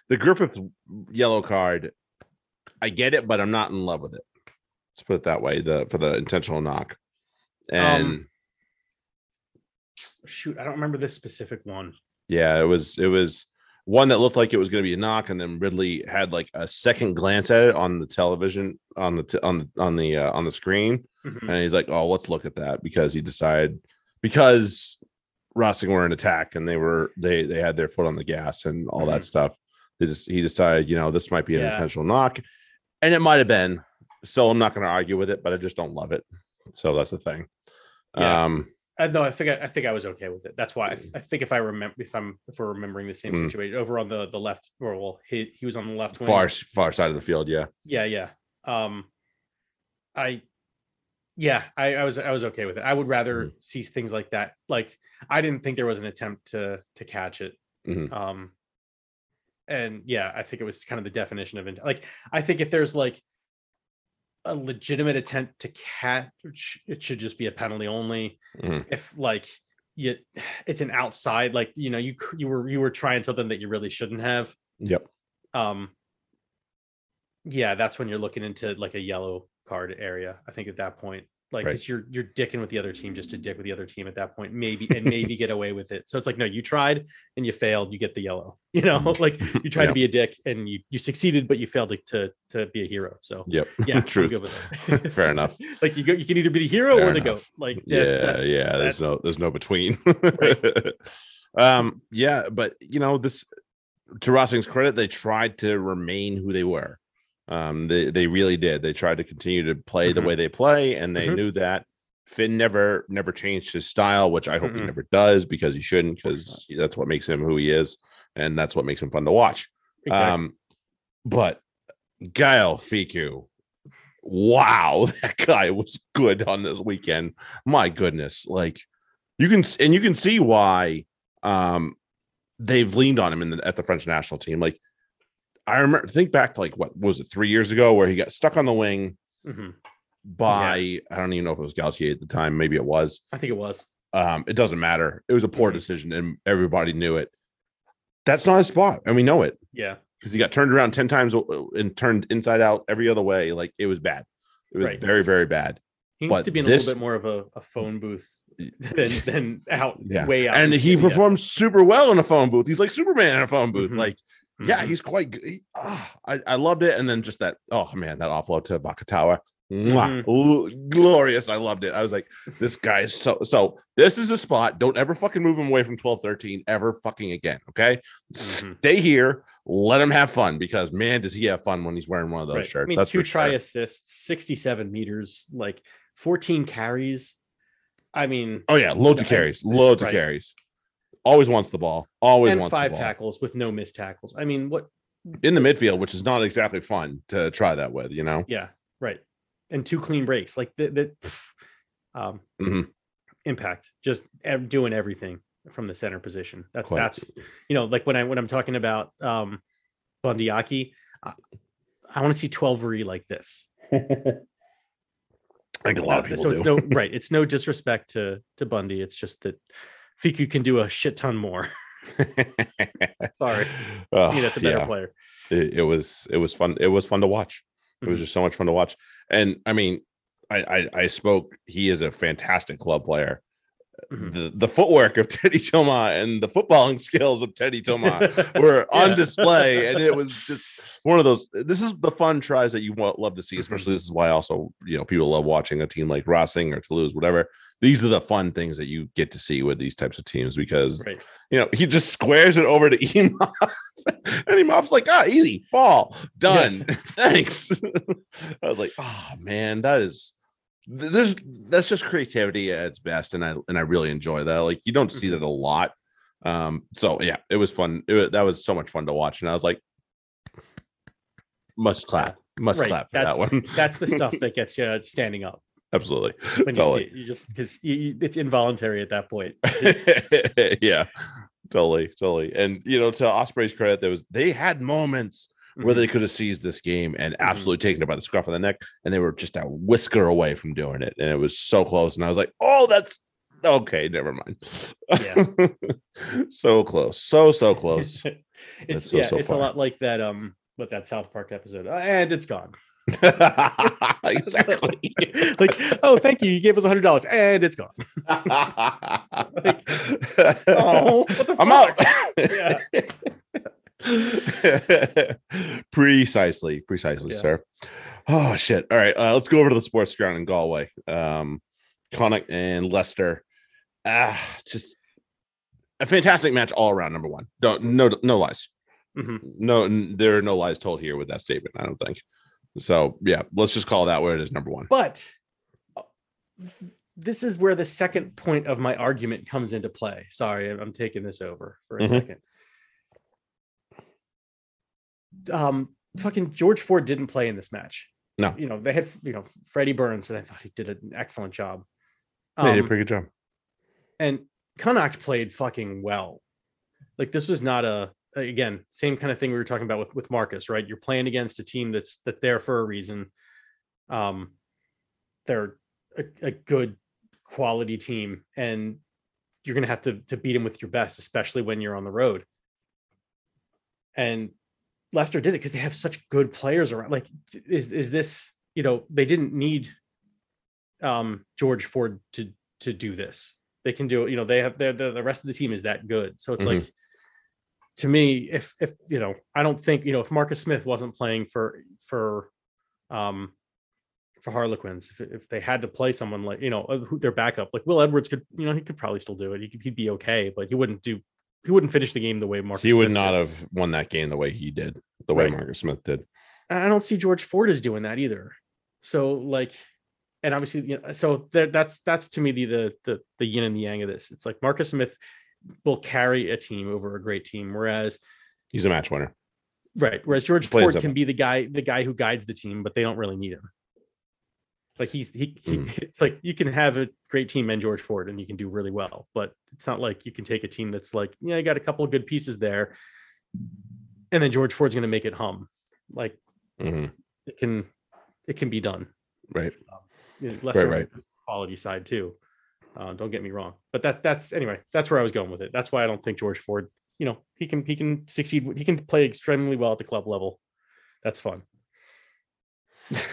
the Griffith yellow card. I get it, but I'm not in love with it. Let's put it that way. The for the intentional knock, and Um, Shoot, I don't remember this specific one. yeah, it was it was one that looked like it was going to be a knock, and then Ridley had like a second glance at it on the television on the t- on the on the uh, on the screen, Mhm. and he's like, "Oh, let's look at that," because he decided because Racing were in attack and they were they they had their foot on the gas and all that stuff. They just he decided, you know, this might be an Yeah. intentional knock, and it might have been. So I'm not going to argue with it, but I just don't love it. So that's the thing. Yeah. Um, I no, I think I, I think I was okay with it. That's why I, I think if I remember if I'm if we're remembering the same Mm. situation over on the the left or well he he was on the left wing. far far side of the field, yeah. Yeah, yeah. Um I yeah, I, I was I was okay with it. I would rather Mm-hmm. see things like that. Like I didn't think there was an attempt to to catch it. Mhm. Um and yeah, I think it was kind of the definition of like I think if there's like a legitimate attempt to catch, it should just be a penalty only. Mhm. If like you, it's an outside, like you know, you you were you were trying something that you really shouldn't have. Yep. Um, yeah, that's when you're looking into like a yellow card area. I think at that point, like, Right. because you're you're dicking with the other team just to dick with the other team at that point, maybe and maybe get away with it. So it's like, no, you tried and you failed, you get the yellow. You know, like you tried Yeah. to be a dick and you you succeeded, but you failed to to, to be a hero. So Yep. yeah, Truth. good with it. Fair enough. like you go, you can either be the hero Fair or the enough. goat. Like yeah, that's, that's yeah. There's no there's no between. um, yeah, but you know, this to Racing's credit, they tried to remain who they were. Um, they they really did. They tried to continue to play the Mhm. way they play, and they Mhm. knew that Finn never never changed his style, which I hope he Mm-mm. never does because he shouldn't, because that's what makes him who he is, and that's what makes him fun to watch. exactly. Um, but Gaël Fickou, wow, that guy was good on this weekend. My goodness, like you can and you can see why um they've leaned on him in the, at the French national team. Like I remember, think back to like what was it three years ago where he got stuck on the wing Mhm. by I don't even know if it was Galthié at the time, maybe it was. I think it was. Um, it doesn't matter. It was a poor Mhm. decision, and everybody knew it. That's not his spot, and we know it Yeah. because he got turned around 10 times and turned inside out every other way. Like it was bad. It was Right. very, very bad. He needs But to be in a little bit more of a, a phone booth than than out Yeah. way out. and he yeah. super well in a phone booth. He's like Superman in a phone booth. Mhm. Like, yeah, Mhm. he's quite good. He- ah, I, I loved it. And then just that, oh man, that offload to Vakatawa. Mwah. Mm-hmm. L- glorious. I loved it. I was like, this guy is so so this is a spot. Don't ever fucking move him away from 12 13 ever fucking again. Okay. Mhm. Stay here. Let him have fun because man, does he have fun when he's wearing one of those Right. shirts. I mean, That's two try sure. assists, 67 meters, like 14 carries. I mean, Oh yeah, loads of carries, loads right. of carries. Always wants the ball. Always and wants five the ball. tackles with no missed tackles. I mean, what? in the midfield, which is not exactly fun to try that with. You know, Yeah, right. And two clean breaks, like the, the um, Mhm. impact, just ev- doing everything from the center position. That's Quite. that's you know, like when I when I'm talking about um, Bundee Aki, I, I want to see 12 re like this. I think a lot of Uh, people so do. it's no right. It's no disrespect to to Bundee. It's just that Fickou can do a shit ton more. Sorry. Oh, to me, that's a better yeah. player. It, it was it was fun. It was fun to watch. It was Mhm. just so much fun to watch. And I mean, I, I I spoke. He is a fantastic club player. Mhm. the the footwork of Teddy Thomas and the footballing skills of Teddy Thomas were on display, and it was just one of those. This is the fun tries that you wa- love to see. Mhm. Especially this is why also you know people love watching a team like Racing or Toulouse, whatever. These are the fun things that you get to see with these types of teams because right. you know he just squares it over to Imhoff, and Imhoff's like, ah, easy ball, done. Thanks. I was like, oh man, that is th- there's that's just creativity at its best, and I and I really enjoy that. Like you don't see Mhm. that a lot. Um, so yeah, it was fun. It was, that was so much fun to watch, and I was like, must clap, must Right, clap for that's- that one. That's the stuff that gets you standing up Absolutely, when you see it. You just because it's involuntary at that point. Yeah, totally, totally. And you know, to Osprey's credit, there was they had moments where Mhm. they could have seized this game and Mhm. absolutely taken it by the scruff of the neck, and they were just a whisker away from doing it, and it was so close. And I was like, "Oh, that's okay, never mind." Yeah. so close, so so close. it's so, yeah, so it's far. a lot like that. Um, what that South Park episode, and it's gone. exactly. like, oh, thank you, you gave us a hundred dollars, and it's gone. Oh, what the I'm out. Yeah. precisely, precisely, Yeah. sir. Oh shit! All right, uh, let's go over to the sports ground in Galway. Um, Connacht and Leicester. Ah, just a fantastic match all around. Number one, don't no no lies. Mhm. No, there are no lies told here with that statement. I don't think. So yeah, let's just call that where it is. Number one. But this is where the second point of my argument comes into play. Sorry, I'm- taking this over for a Mhm. second. Um, fucking George Ford didn't play in this match. No. you know they had you know Freddie Burns, and I thought he did an excellent job. Yeah, he did a Um, pretty good job. and Connacht played fucking well. Like this was not a again same kind of thing we were talking about with with Marcus, right? You're playing against a team that's that's there for a reason. Um, they're a, a good quality team, and you're gonna have to to beat them with your best, especially when you're on the road. And Leicester did it because they have such good players around. Like, is is this you know they didn't need um George Ford to to do this they can do it. You know, they have the the rest of the team is that good. So it's Mhm. like to me, if if you know, I don't think you know if Marcus Smith wasn't playing for for um for Harlequins, if if they had to play someone like you know uh, their backup, like Will Edwards could, you know, he could probably still do it. He could, he'd be okay, but he wouldn't do. He wouldn't finish the game the way Marcus. He would Smith not did. have won that game the way he did, the way Right. Marcus Smith did. I don't see George Ford as doing that either. So like, and obviously, you know, so there, that's that's to me the, the the the yin and the yang of this. It's like Marcus Smith will carry a team over a great team, whereas He's a match winner. right, whereas George Ford can be the guy the guy who guides the team, but they don't really need him. Like he's he, he Mm. it's like you can have a great team and George Ford and you can do really well, but it's not like you can take a team that's like, yeah, I got a couple of good pieces there, and then George Ford's gonna make it hum. Like Mhm. it can it can be done. Right. you know, lesser on right. quality side too. Uh, don't get me wrong, but that that's anyway. That's where I was going with it. That's why I don't think George Ford. You know, he can he can succeed. He can play extremely well at the club level. That's fun.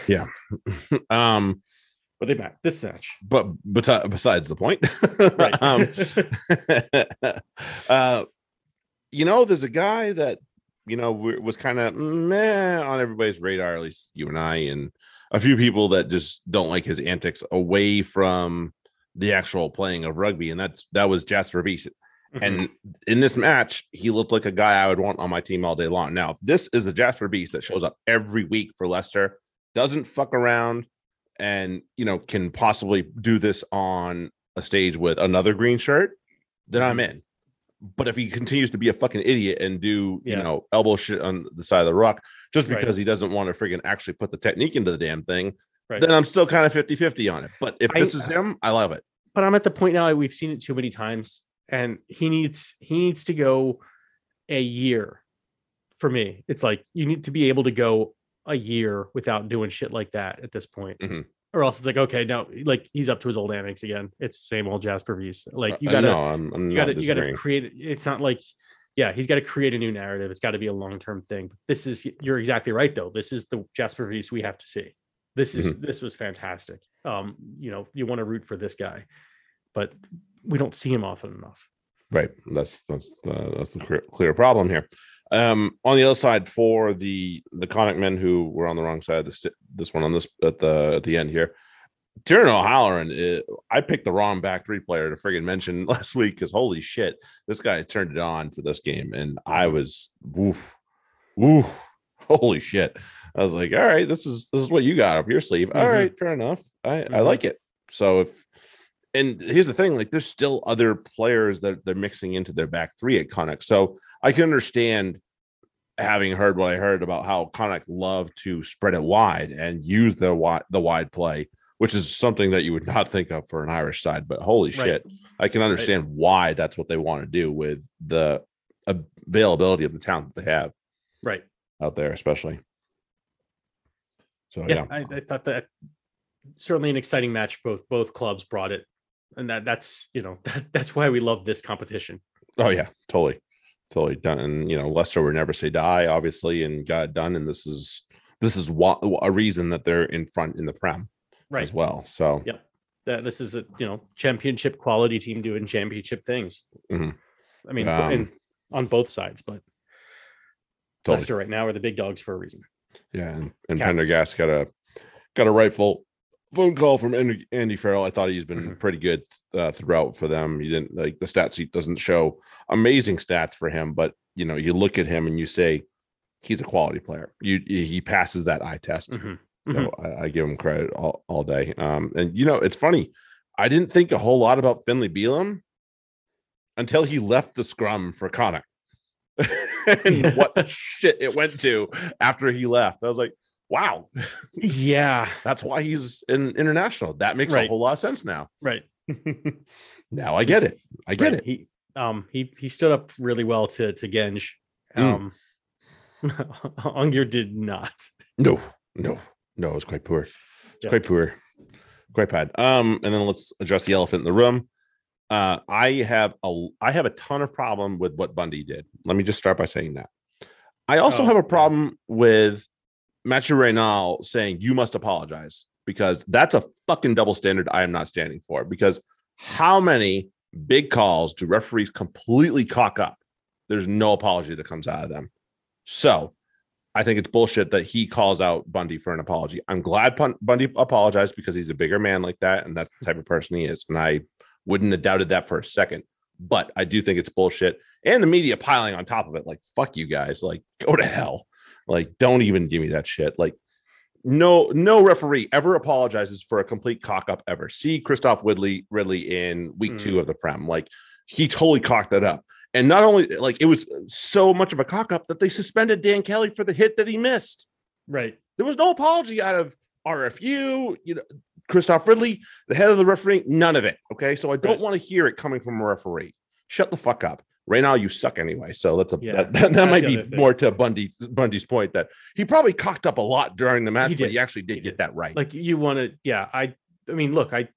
Yeah. um, But they match this match. but but besides the point, Right. um, uh, you know, there's a guy that you know was kind of meh on everybody's radar, at least you and I, and a few people that just don't like his antics away from the actual playing of rugby, and that's that was Jasper Wiese. Mhm. And in this match, he looked like a guy I would want on my team all day long. Now, if this is the Jasper Beast that shows up every week for Leicester, doesn't fuck around, and you know can possibly do this on a stage with another green shirt, then I'm Mhm. in. But if he continues to be a fucking idiot and do you know elbow shit on the side of the rock just Right. because he doesn't want to friggin' actually put the technique into the damn thing, Right. then I'm still kind of 50 50 on it. But if I- this is him, I love it. but I'm at the point now we've seen it too many times, and he needs he needs to go a year. For me, it's like you need to be able to go a year without doing shit like that at this point. Mhm. Or else it's like, okay, no, like he's up to his old antics again. It's same old Jasper Wiese. Like you Uh, gotta no, I'm, I'm you gotta you gotta create. It's not like yeah, he's got to create a new narrative. It's got to be a long-term thing. This is you're exactly right though. This is the Jasper Wiese we have to see. This is Mm-hmm. this was fantastic. Um, you know, you want to root for this guy. But we don't see him often enough. Right. That's that's the that's the clear, clear problem here. Um, on the other side, for the the Connacht men who were on the wrong side of this this one on this at the at the end here, Tiernan O'Halloran. eh, I picked the wrong back three player to friggin' mention last week because holy shit, this guy turned it on for this game, and I was woof, woof, holy shit. I was like, all right, this is this is what you got up your sleeve. All Mhm. right, fair enough. I I Mhm. like it. So if and here's the thing like there's still other players that they're mixing into their back three at Connacht. So I can understand having heard what I heard about how Connacht love to spread it wide and use the wide the wide play, which is something that you would not think of for an Irish side. But holy Right. shit, I can understand why that's what they want to do with the availability of the talent that they have Right. out there, especially. So Yeah. yeah, I, I thought that certainly an exciting match. Both both clubs brought it. And that that's you know that, that's why we love this competition. Oh yeah, totally, totally done. And you know, Leicester would never say die, obviously, and got it done. And this is this is what a reason that they're in front in the prem Right. as well. So yeah, That this is a you know championship quality team doing championship things. Mhm. I mean, Um, and on both sides, but totally, Leicester right now are the big dogs for a reason. Yeah. And, and Cats. Prendergast got a got a rightful phone call from Andy, Andy Farrell. I thought he's been Mhm. pretty good uh, throughout for them. He didn't like the stat sheet doesn't show amazing stats for him, but you know, you look at him and you say he's a quality player. You he passes that eye test. Mhm. So I, I give him credit all, all day. Um, and you know, it's funny. I didn't think a whole lot about Finlay Bealham until he left the scrum for Connacht. and what shit it went to after he left. I was like, wow, Yeah. that's why he's in international. That makes a whole lot of sense now. Right. now I get it. I get right. it. He um he he stood up really well to to Genge. Mm. Um Aungier did not. No, no, no, it was quite poor. It's Yeah. quite poor. Quite bad. Um, and then let's address the elephant in the room. Uh, I have a I have a ton of problem with what Bundee did. Let me just start by saying that. I also Oh, have a yeah. problem with Mathieu Raynal saying you must apologize because that's a fucking double standard I am not standing for. Because how many big calls do referees completely cock up? There's no apology that comes out of them. So I think it's bullshit that he calls out Bundee for an apology. I'm glad Bundee apologized because he's a bigger man like that, and that's the type of person he is. And I wouldn't have doubted that for a second. But I do think it's bullshit. And the media piling on top of it, like, fuck you guys, like, go to hell. Like, don't even give me that shit. Like, no, no referee ever apologizes for a complete cock up ever. See Christophe Ridley Ridley in week Mm. two of the Prem. Like, he totally cocked that up. And not only like it was so much of a cock up that they suspended Dan Kelly for the hit that he missed. Right. There was no apology out of RFU, you know, Christophe Ridley, the head of the referee, none of it. Okay. So I don't Right. want to hear it coming from a referee. Shut the fuck up. Right now, you suck anyway. So that's a Yeah, that, that, that might be more to Bundee Bundee's point that he probably cocked up a lot during the match, He but he actually did He get that right. Like you want to, yeah. I, I mean, look, I,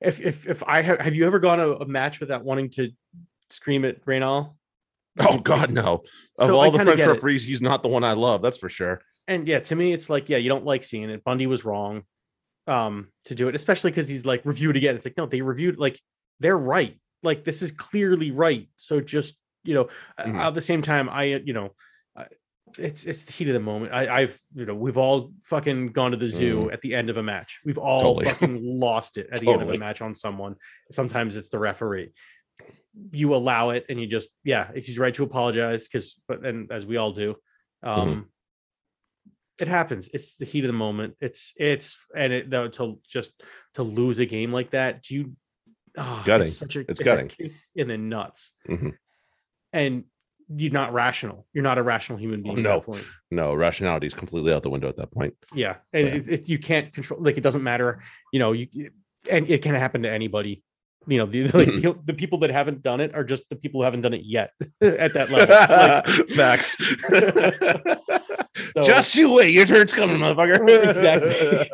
if if if I have, have you ever gone a, a match without wanting to scream at Raynal? oh God, no. Of So all the French get it. referees, he's not the one I love. That's for sure. And yeah, to me, it's like, yeah, you don't like seeing it. Bundee was wrong, um, to do it, especially because he's like reviewed again. It's like, no, they reviewed like they're right. Like this is clearly right. So just you know, Mhm. at the same time, I uh, you know, it's it's the heat of the moment. I, I've you know, we've all fucking gone to the zoo at the end of a match. We've all Totally. fucking lost it at the end of a match on someone. Sometimes it's the referee. You allow it, and you just yeah, he's right to apologize because, but and as we all do, um, it happens. It's the heat of the moment. It's it's and it though to just to lose a game like that. Do you? Oh, it's gutting. such a It's a gutting. in the nuts, Mhm. and you're not rational. You're not a rational human being. at no. that point. No, rationality is completely out the window at that point. Yeah, and So- if, if you can't control, like it doesn't matter. You know, you and it can happen to anybody. You know, the like, Mhm. the, the people that haven't done it are just the people who haven't done it yet at that level. Like, Facts. So- Just you wait. Your turn's coming, motherfucker. Exactly.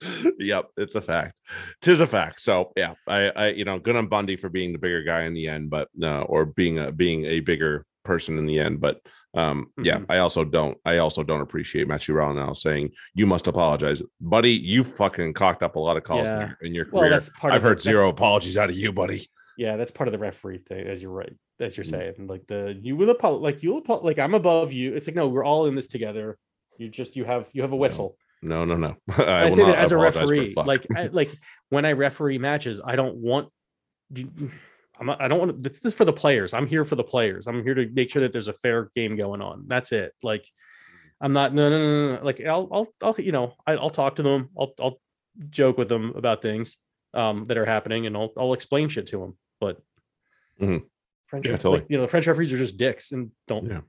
yep, it's a fact. Tis a fact. So yeah, I, I, you know, good on Bundee for being the bigger guy in the end, but no, or being a being a bigger person in the end. But Um, yeah, Mhm. I also don't. I also don't appreciate Matthew now saying you must apologize, buddy. You fucking cocked up a lot of calls in, your, in your Well, career. that's part I've heard it. zero That's- apologies out of you, buddy. Yeah, that's part of the referee thing, as you're right, as you're Mm. saying. Like the you will apo- like you will apo- like I'm above you. It's like no, we're all in this together. You just you have you have a whistle. No, no, no. I, will say that as a referee. Like I, like when I referee matches, I don't want. I'm not. I don't want. This is for the players. I'm here for the players. I'm here to make sure that there's a fair game going on. That's it. Like I'm not. No, no, no, no. no. Like I'll, I'll, I'll. You know, I, I'll talk to them. I'll, I'll joke with them about things um that are happening, and I'll, I'll explain shit to them. But Mhm. French, Yeah, ref- totally. like, you know, the French referees are just dicks and don't Yeah.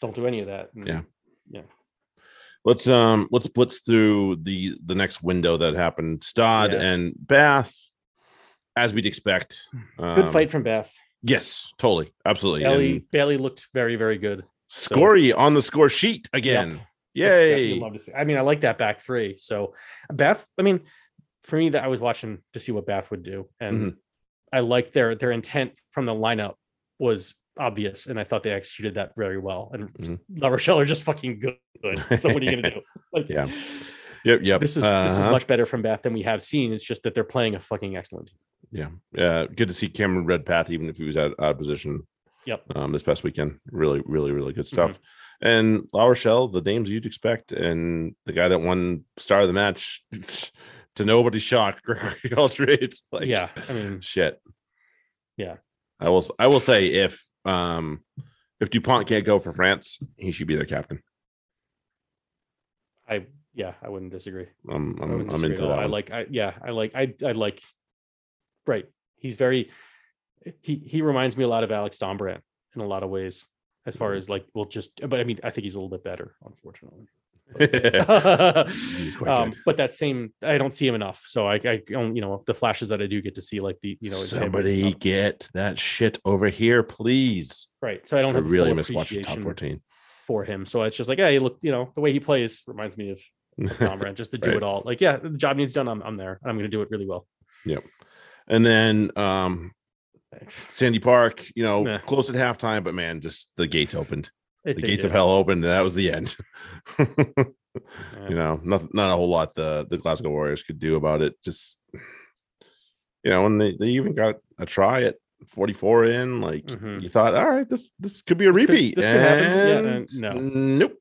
don't do any of that. And Yeah. let's um let's blitz through the the next window that happened. Stod Yeah. and Bath, as we'd expect. Good Um, fight from Beth. Yes, totally, absolutely. Bailey And Bailey looked very very good. Scory on the score sheet again. Yeah, Yay! you'd love to see. I mean, I like that back three. So Beth, I mean, for me, that I was watching to see what Bath would do, and Mhm. I liked their their intent from the lineup was obvious, and I thought they executed that very well. And Mhm. La Rochelle are just fucking good. So what are you gonna do? Like, Yeah. Yep, yep. This is this is Uh-huh. much better from Bath than we have seen. It's just that they're playing a fucking excellent. team. Yeah, yeah. Good to see Cameron Redpath, even if he was out, out of position. Yep. Um, this past weekend, really, really, really good Mm-hmm. stuff. And La Rochelle, the names you'd expect, and the guy that won star of the match, to nobody's shock, Grégory Alldritt. Like, yeah, I mean, shit. Yeah. I will. I will say if um if Dupont can't go for France, he should be their captain. I yeah, I wouldn't disagree. I'm I'm, wouldn't I'm disagree into that. I like I yeah, I like I I like right. He's very he he reminds me a lot of Alex Dombrandt in a lot of ways, as far Mhm. as like well just but I mean I think he's a little bit better, unfortunately. Um, but that same I don't see him enough. So I I don't, you know the flashes that I do get to see like the you know his hit rates and Somebody get that shit over here, please. right. So I don't I have really miss watching top 14. for him. So it's just like, yeah, you look, you know, the way he plays reminds me of Dombrandt just to do Right. it all. Like, yeah, the job needs done. I'm, I'm there. and I'm going to do it really well. Yep. And then um Sandy Park, you know, Meh. close at halftime, but man, just the gates opened. It- The gates of hell opened, and that was the end. Yeah. you know, nothing, not a whole lot the the Glasgow Warriors could do about it. Just you know, and they, they even got a try at 44 in. Like Mhm. you thought, all right, this this could be a This could- repeat. this could happen. Yeah, no. nope,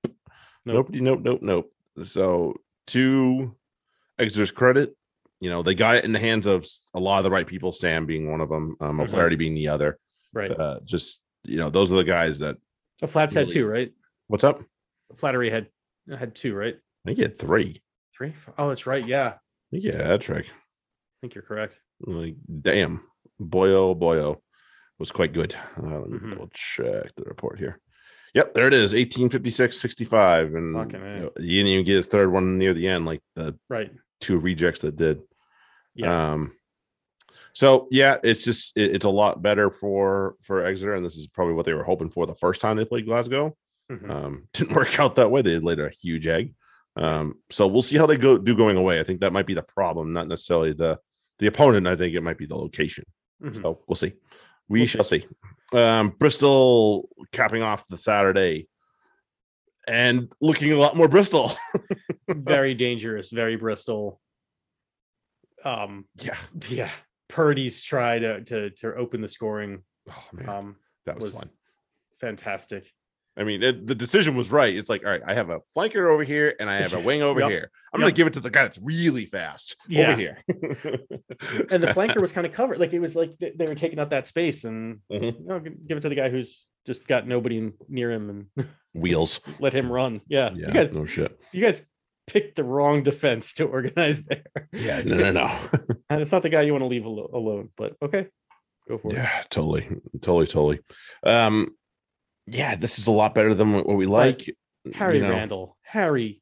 Nope. nope, nope, nope. So to Exeter's credit, you know, they got it in the hands of a lot of the right people. Sam being one of them, um, Mhm. Being the other. Right. Uh, just you know, those are the guys that. A Flats had two, right? What's up? Flattery had had two, right? I think he had three. Three. Oh, that's right. Yeah, I Yeah, that trick. I think you're correct. Like, damn, boyo boyo was quite good. Uh, let me Mhm. double check the report here. Yep, there it is, 1856 65. And you, know, he didn't even get his third one near the end, like the Right. two rejects that did. Yeah. Um, so yeah, it's just it- it's a lot better for for Exeter, and this is probably what they were hoping for the first time they played Glasgow. Mhm. Um, didn't work out that way. They laid a huge egg. Um, so we'll see how they go do going away. I think that might be the problem, not necessarily the the opponent. I think it might be the location. Mhm. So we'll see. We shall see. Um, Bristol capping off the Saturday and looking a lot more Bristol. very dangerous. Very Bristol. Um. yeah. Yeah. Purdy's try to to to open the scoring. Oh man, Um. that was, was- fun. Fantastic. I mean, it, the decision was right. It's like, all right, I have a flanker over here and I have a wing over Yep. here. I'm going to give it to the guy that's really fast Yeah. over here. and the flanker was kind of covered. Like it was like they, were taking up that space, and Mhm. you know, give it to the guy who's just got nobody near him and Wheels. let him run. Yeah, Yeah. you guys, no shit. you guys picked the wrong defense to organize there. Yeah. No, no, no. and it's not the guy you want to leave alo- alone. But okay, go for it. yeah. Totally. Totally. Totally. Um, yeah, this is a lot better than what we like. Harry you know, Randall, Harry,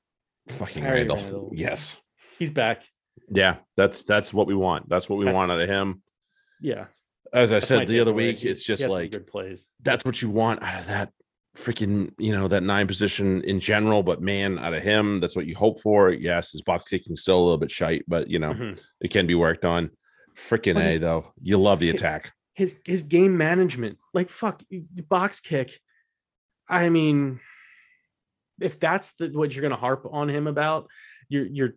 Fucking Harry Randall. Randall. Yes. he's back. Yeah. That's that's what we want. That's what we want out of him. Yeah, As I that's said the other week, it's just like good plays. that's what you want out of that freaking you know that nine position in general but man out of him that's what you hope for yes his box kicking still a little bit shite but you know Mhm. it can be worked on freaking But a though you love the attack His his game management, like fuck, box kick. I mean, if that's the, what you're going to harp on him about, you're you're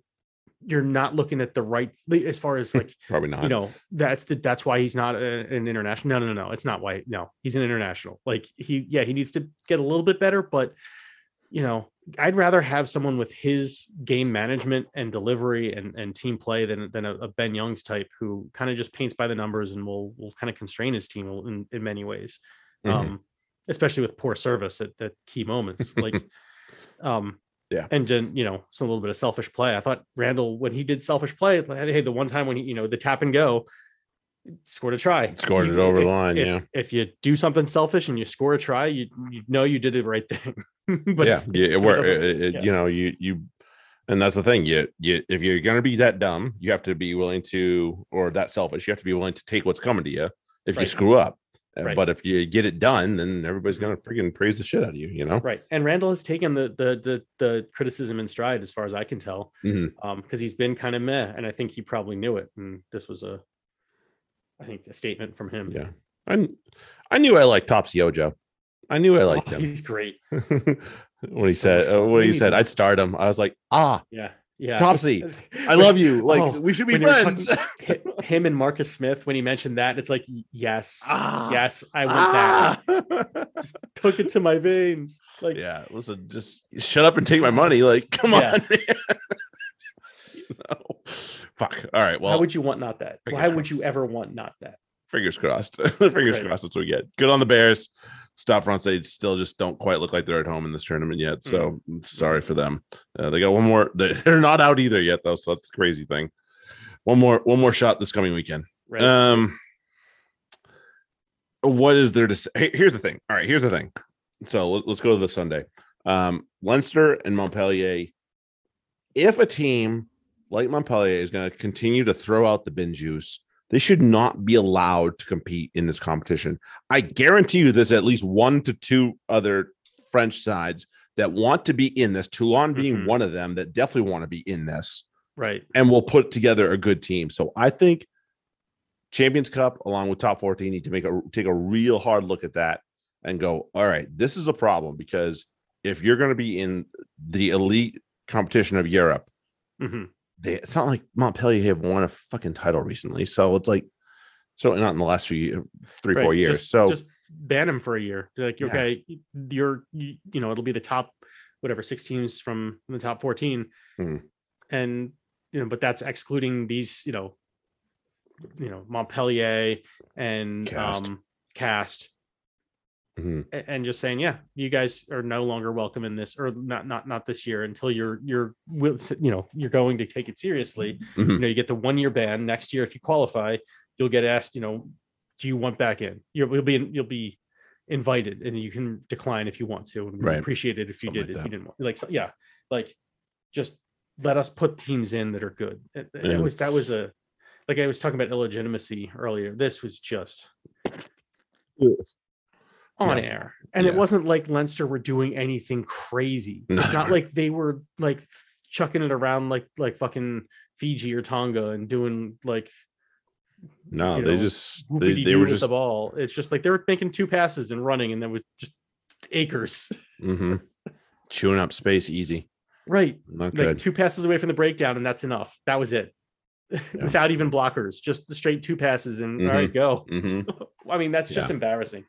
you're not looking at the right as far as like Probably not. you know that's the that's why he's not a, an international. No, no, no, no. It's not why. No, he's an international. Like he, yeah, he needs to get a little bit better, but you know, I'd rather have someone with his game management and delivery and, and team play than than a, a Ben Youngs type who kind of just paints by the numbers and will will kind of constrain his team in, in many ways, Mhm. um, especially with poor service at, at key moments. Like, um, Yeah. and then you know, some little bit of selfish play. I thought Randall when he did selfish play, hey, the one time when he you know the tap and go. Scored a try. Scored You- it over the line, if- yeah. If you do something selfish and you score a try, you you know you did the right thing. but yeah, if- yeah, it, wor- doesn't- it- it- yeah. you know, you you, and that's the thing. You you if you're gonna be that dumb, you have to be willing to, or that selfish, you have to be willing to take what's coming to you if you screw up. Uh, Right. But if you get it done, then everybody's gonna freaking praise the shit out of you. You know. Right. And Randall has taken the the the, the criticism in stride, as far as I can tell, Mhm. um, because he's been kind of meh, and I think he probably knew it. And this was a, I think, a statement from him. Yeah. I I knew I liked Topsy Ojo. I knew I Oh, liked him he's great. when he so said uh, when he said I'd start him. I was like, ah, Yeah. Yeah. Topsy, I love you. Like Oh, we should be when you were friends. Hi- him and Marcus Smith when he mentioned that, it's like yes, Ah, yes, I want that. ah. Took it to my veins. Like yeah, listen, just shut up and take my money. Like, come Yeah. on, man. You know? Fuck. All right. why Well, would you want not that? Why would you ever want not that? fingers crossed. fingers Right. crossed. That's what we get. Good on the Bears. Stop front side still just don't quite look like they're at home in this tournament yet. So Mm. sorry for them. Uh, they got one more. They're, they're not out either yet though. So that's the crazy thing. One more. One more shot this coming weekend. Right. Um, what is there to say? Hey, here's the thing. All right, here's the thing. So let, us go to the Sunday. Um, Leinster and Montpellier. If a team like Montpellier is going to continue to throw out the bin juice, they should not be allowed to compete in this competition. I guarantee you, there's at least one to two other French sides that want to be in this. Toulon being Mhm. one of them that definitely want to be in this right. and we'll put together a good team. So I think Champions Cup along with top 14 need to make a take a real hard look at that and go, all right, this is a problem because if you're going to be in the elite competition of Europe, hmm they it's not like Montpellier have won a fucking title recently. So it's like certainly not in the last few three, four years. Just, so just ban him for a year. Like, Yeah. okay, you're, you, you know, it'll be the top, whatever, six teams from the top 14. Mhm. And, you know, but that's excluding these, you know, you know, Montpellier and Castres. um cast Mhm. and just saying, yeah, you guys are no longer welcome in this, or not, not, not this year until you're, you're, you know, you're going to take it seriously. Mhm. You know, you get the one year ban next year. If you qualify, you'll get asked, you know, do you want back in? You'll, you'll be, you'll be invited and you can decline if you want to and Right. appreciate it if you Something did, like if that. you didn't want, like, so, yeah, like just let us put teams in that are good. It, it was, that was a, like I was talking about illegitimacy earlier. This was just on Yeah. air. And it wasn't like Leinster were doing anything crazy. No, It's not like they were like chucking it around like like fucking Fiji or Tonga and doing like no, they know, just they, they were just the ball. It's just like they were making two passes and running, and then with just acres. mm-hmm. chewing up space easy. Right. Not Like good. two passes away from the breakdown, and that's enough. That was it. Without even blockers, just the straight two passes and all right, go. hmm I mean, that's just Yeah. embarrassing.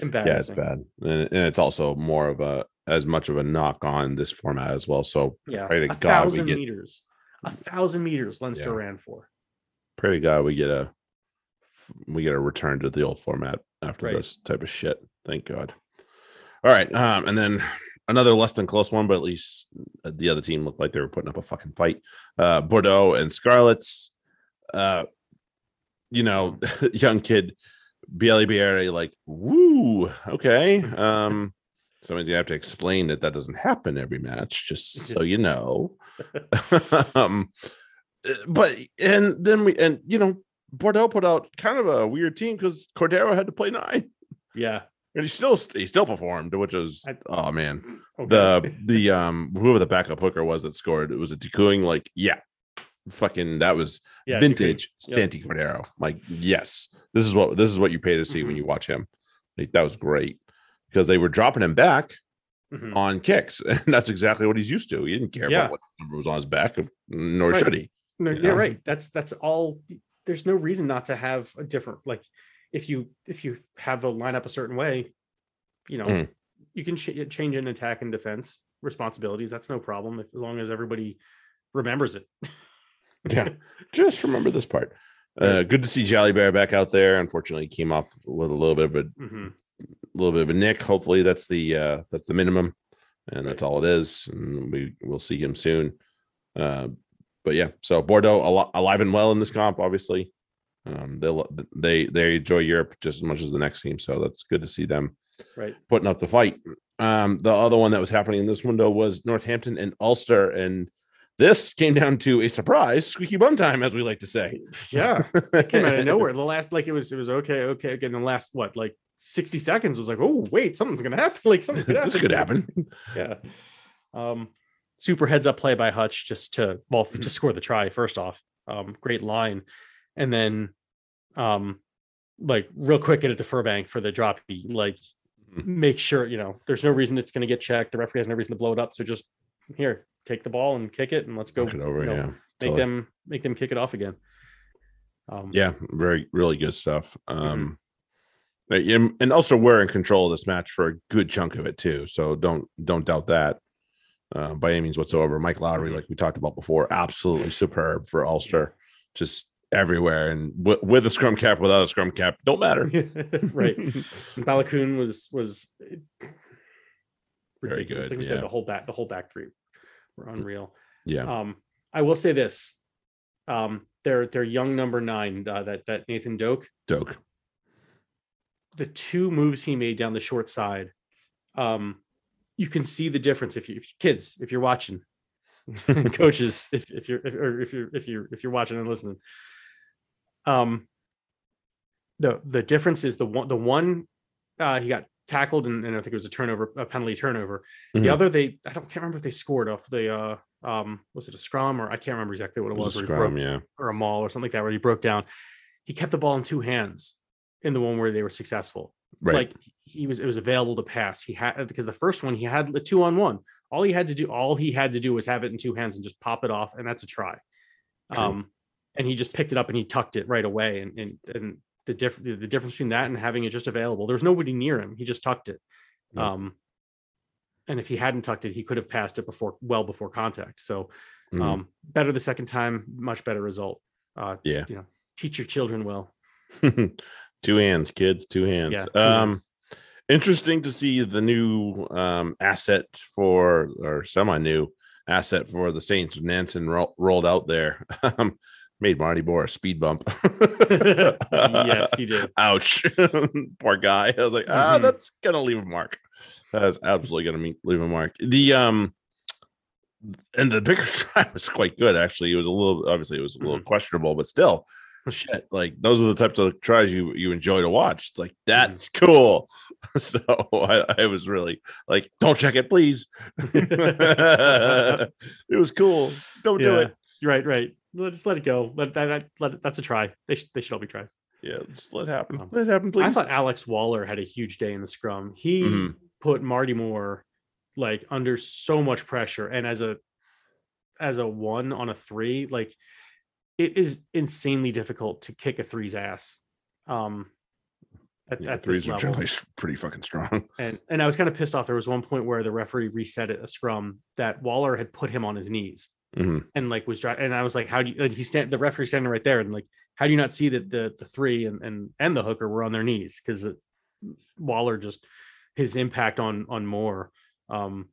Yeah it's bad and, it's also more of a as much of a knock on this format as well so Yeah. Pray to a God we thousand get- meters. A thousand meters Leinster Yeah. ran for. pray to god we get a we get a return to the old format after Right. this type of shit thank god all right um and then another less than close one but at least the other team looked like they were putting up a fucking fight uh bordeaux and scarlets uh you know young kid Bielly like woo okay um somebody's gonna have to explain that that doesn't happen every match just so you know um uh, but and then we and you know Bordeaux put out kind of a weird team because Cordero had to play nine Yeah. and he still he still performed which was I- oh man Okay. the the um whoever the backup hooker was that scored it was a Tikuing like yeah fucking that was yeah, vintage Yep. Santi Cordero like yes this is what this is what you pay to see when Mhm. you watch him like that was great because they were dropping him back Mhm. on kicks, and that's exactly what he's used to. He didn't care Yeah. about what number was on his back, nor Right. should he. No, you yeah, know? right. That's that's all. There's no reason not to have a different like if you if you have a lineup a certain way, you know, Mhm. you can ch- change in attack and defense responsibilities. That's no problem if, as long as everybody remembers it. Yeah. Just remember this part. Uh, good to see Jalibert back out there. Unfortunately, he came off with a little bit of a Mhm. little bit of a nick. Hopefully, that's the uh, that's the minimum, and that's all it is. And we will see him soon. Uh, but yeah, so Bordeaux al- alive and well in this comp. Obviously, um, they they they enjoy Europe just as much as the next team. So that's good to see them Right. putting up the fight. Um, the other one that was happening in this window was Northampton and Ulster, and this came down to a surprise squeaky bum time, as we like to say. Yeah. It came out of nowhere. The last like it was it was okay, okay. Again, the last what like 60 seconds was like, oh wait, something's gonna happen. Like something could happen. this could happen. yeah. Um, super heads up play by Hutch just to well Mm-hmm. to score the try first off. Um, great line, and then, um, like real quick get it to Furbank for the drop. Like, Mhm. make sure you know there's no reason it's going to get checked. The referee has no reason to blow it up. So just here, take the ball and kick it, and let's go. Over, you know, yeah. make totally. them make them kick it off again. Um, Yeah, very really good stuff. Mm-hmm. Um and also we're in control of this match for a good chunk of it too. So don't don't doubt that uh, by any means whatsoever. Mike Lowry, Mhm. like we talked about before, absolutely superb for Ulster, just everywhere and w- with a scrum cap, without a scrum cap, don't matter. right. And Baloucoune was was Very ridiculous. good, Like we yeah. said, the whole back the whole back three were unreal. yeah, Um, I will say this: um, their their young number nine, uh, that that Nathan Doak, Doak. the two moves he made down the short side, um, you can see the difference if you if kids if you're watching, coaches if, if you're if, or if you're if you're if you're watching and listening. Um, the the difference is the one the one uh, he got tackled and, and I think it was a turnover a penalty turnover. Mhm. The other they I don't can't remember if they scored off the uh um was it a scrum or I can't remember exactly what it It was, was a he broke- scrum, yeah. or a maul or something like that where he broke down. He kept the ball in two hands in the one where they were successful. Right. Like he was it was available to pass. He had because the first one he had the two on one. All he had to do all he had to do was have it in two hands and just pop it off and that's a try. True. Um and he just picked it up and he tucked it right away and and and the diff- the, the difference between that and having it just available there was nobody near him he just tucked it Yeah. um and if he hadn't tucked it he could have passed it before well before contact so Mhm. um better the second time much better result uh yeah. you know teach your children well two hands, kids, two hands. yeah two um hands. interesting to see the new um, asset for or semi-new asset for the Saints. Nansen ro- rolled out there, um, made Marty Moore a speed bump. yes he did Ouch, poor guy. I was like, ah, Mhm. that's gonna leave a mark. That's absolutely gonna leave a mark. The um, and the Biggar try was quite good actually. It was a little, obviously, it was a little questionable, but still, shit. Like those are the types of tries you you enjoy to watch. It's like that's cool. So I, I was really like, don't check it, please. it was cool. Don't do it. right right just let it go let that, that let it, that's a try they, should they should all be tries Yeah, just let it happen. Um, Let it happen, please. i thought alex waller had a huge day in the scrum he Mhm. put marty moore like under so much pressure and as a as a one on a three like it is insanely difficult to kick a three's ass um at, yeah, at this threes are generally pretty fucking strong. and and i was kind of pissed off there was one point where the referee reset it a scrum that waller had put him on his knees Mhm. and like was driving and i was like how do you and he stand the referee standing right there and like how do you not see that the the three and and and the hooker were on their knees because waller just his impact on on moore um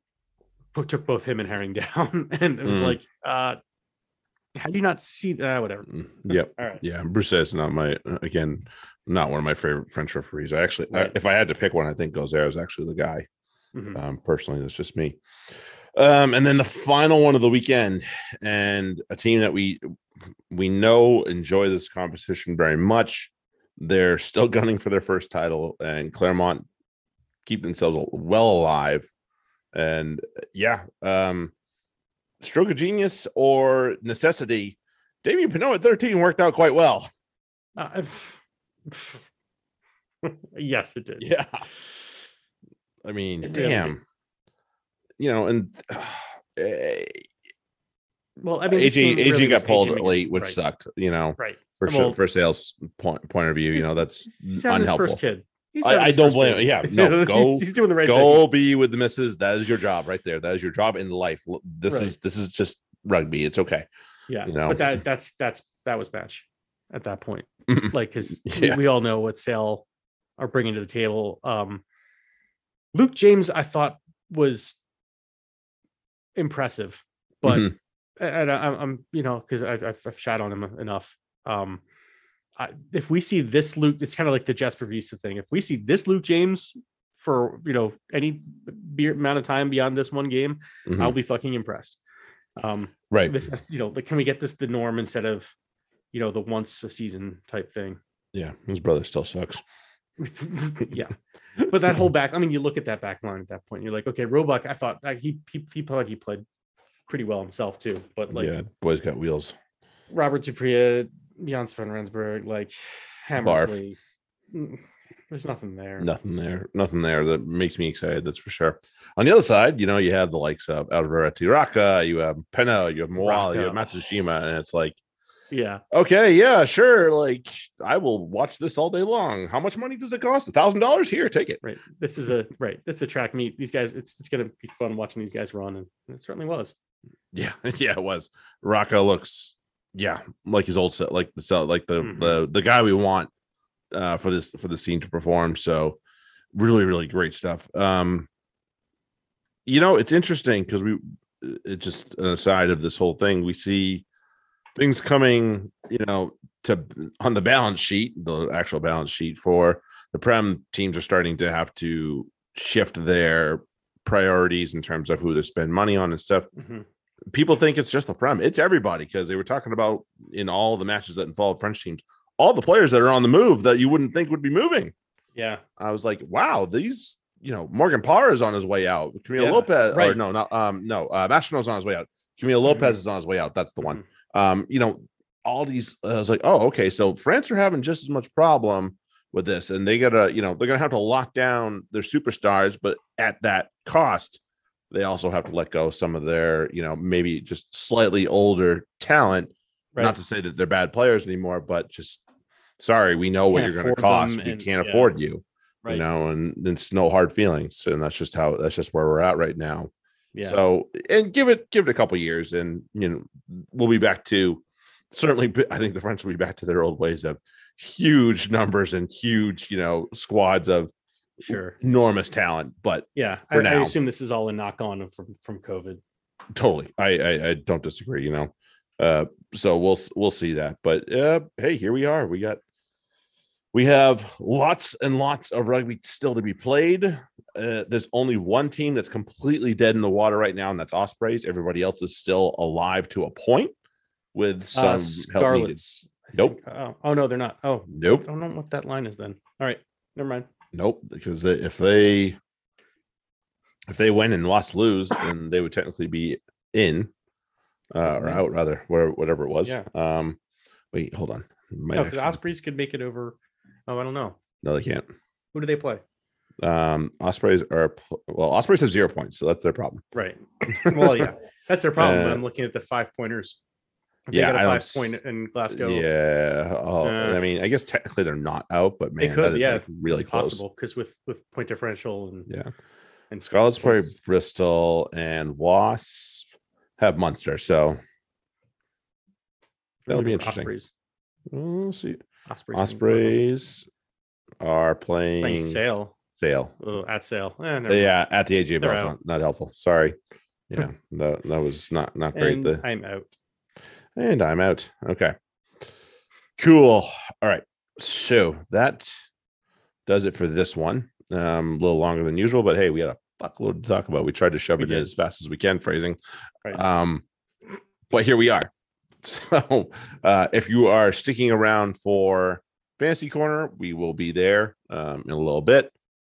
put, took both him and herring down and it was Mm. like uh how do you not see uh, whatever Mm, Yep. all right Yeah, Bruce is not my again, not one of my favorite French referees. I actually, I- if I had to pick one, I think Gaüzère is actually the guy. Mhm. Um, personally, that's just me. Um, and then the final one of the weekend, and a team that we we know enjoy this competition very much. They're still gunning for their first title, and Clermont keep themselves well alive. And yeah, um, stroke of genius or necessity. Damian Penaud at 13 worked out quite well. Uh, yes it did Yeah. I mean, It really did. You know, and eh, Well, I mean, game AJ really got pulled AJ late, which right, sucked. You know, Right. for Well, sure, for sales point point of view, you know, that's his unhelpful. first kid. He's I- I don't blame- kid. yeah, no, He's- go- he's, doing the right thing. Go be with the misses. That is your job right there. That is your job in life. This Right. is this is just rugby. It's okay. Yeah, you know. but that that's that's that was match at that point. Like, because Yeah. we all know what Sale are bringing to the table. Um, Luke James, I thought was impressive, but Mhm. and I, I'm- I'm you know because I've, I've I've shot on him enough. Um, I, if we see this Luke, it's kind of like the Jasper Wiese thing. If we see this Luke James for you know any amount of time beyond this one game, Mhm. I'll be fucking impressed. Um, right. this has, you know, like, can we get this the norm instead of, you know, the once a season type thing? Yeah, his brother still sucks. yeah. But that whole back, I mean, you look at that back line at that point, you're like, okay, Roebuck, I thought like, he, he, he thought he played pretty well himself too. But like yeah, boys got wheels. Robert Dupria, Janse van Rensburg, like Hammersley, mm, there's nothing there. Nothing there. Nothing there that makes me excited. That's for sure. On the other side, you know, you have the likes of Alivereti Raka, you have Penna, you have Moala, you have Matsushima, and it's like, Yeah. okay, yeah, sure. Like, I will watch this all day long. How much money does it cost? A thousand dollars? Here, take it. Right. This is a, right. This is a track meet. These guys, it's, it's to be fun watching these guys run. And it certainly was. Yeah, yeah, it was. Raka looks, yeah, like his old set, like the set, like the Mhm. the the guy we want uh for this for the scene to perform. So really, really great stuff. Um you know, it's interesting because we it just an aside of this whole thing, we see things coming, you know, to on the balance sheet, the actual balance sheet for the Prem teams are starting to have to shift their priorities in terms of who they spend money on and stuff Mhm. people think it's just the prem. It's everybody because they were talking about in all the matches that involve French teams, all the players that are on the move that you wouldn't think would be moving. Yeah. I was like, wow, these, you know, Morgan Parra is on his way out. Camille Yeah, Lopez, or right. no, not um, no, uh Mastino's on his way out. Camille Lopez is on his way out. That's the one. Um, you know, all these I was like, oh, okay. So France are having just as much problem with this, and they gotta, you know, they're gonna have to lock down their superstars, but at that cost, they also have to let go some of their, you know, maybe just slightly older talent. Right. Not to say that they're bad players anymore, but just sorry, we know what you're going to cost. We and- can't yeah. afford you, right. you know, and it's no hard feelings, and that's just how that's just where we're at right now. Yeah. So, and give it give it a couple years, and you know, we'll be back to certainly. I think the French will be back to their old ways of huge numbers and huge, you know, squads of sure. enormous talent. But Yeah. I, for I assume this is all a knock on from, from COVID. totally, I I, I don't disagree. You know, uh, so we'll we'll see that. But uh, hey, here we are. We got we have lots and lots of rugby still to be played. Uh, there's only one team that's completely dead in the water right now, and that's Ospreys. Everybody else is still alive to a point with some Uh. Scarlets. Nope. Oh, oh, no, they're not. Oh, nope. I don't know what that line is then. All right. Never mind. nope. Because they, if they if they win and lost lose, then they would technically be in uh, or Mhm. out rather, where whatever it was. Yeah. Um, wait, hold on. Might No, because actually- Ospreys could make it over. Oh, I don't know. no, they can't. Who do they play? Um, Ospreys are well. Ospreys have zero points, so that's their problem. Right. Well, yeah, that's their problem. Uh, I'm looking at the five pointers. Yeah, they I got don't five point in Glasgow. Yeah. Oh, Uh, I mean, I guess technically they're not out, but man, could, that is yeah, like really close. possible because with with point differential and Yeah. and Scarlets play. Bristol and Wasp have Munster, so that'll be interesting. Ospreys. we'll see. Ospreys. Ospreys are playing playing Sale Sale. oh, at Sale. Eh. Yeah, at the AJ out. not, not helpful. Sorry. Yeah, that that was not not great. And The I'm out. And I'm out. Okay. Cool. All right. So that does it for this one. Um, a little longer than usual, but hey, we had a fuckload to talk about. We tried to shove We it in as fast as we can, phrasing. Right. Um, but here we are. So uh if you are sticking around for fantasy corner, we will be there um in a little bit.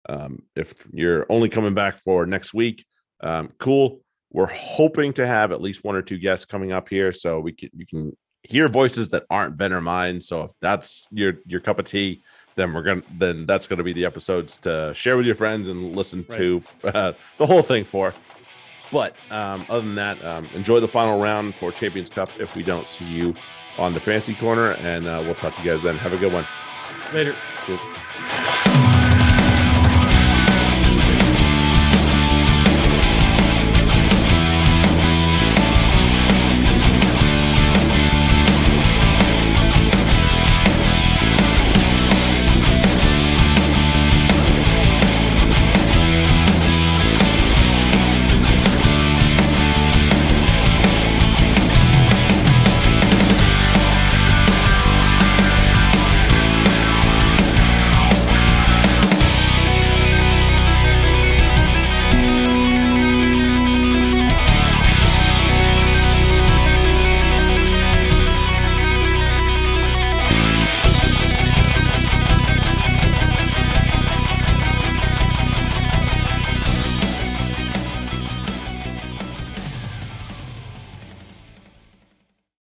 Um, if you're only coming back for next week, um, cool. We're hoping to have at least one or two guests coming up here, so we can you can hear voices that aren't Ben or mine. So if that's your your cup of tea, then we're gonna then that's gonna be the episodes to share with your friends and listen Right. to uh, the whole thing for. But um, other than that, um, enjoy the final round for Champions Cup. If we don't see you on the fancy corner, and uh, we'll talk to you guys then. Have a good one. Later. Cheers.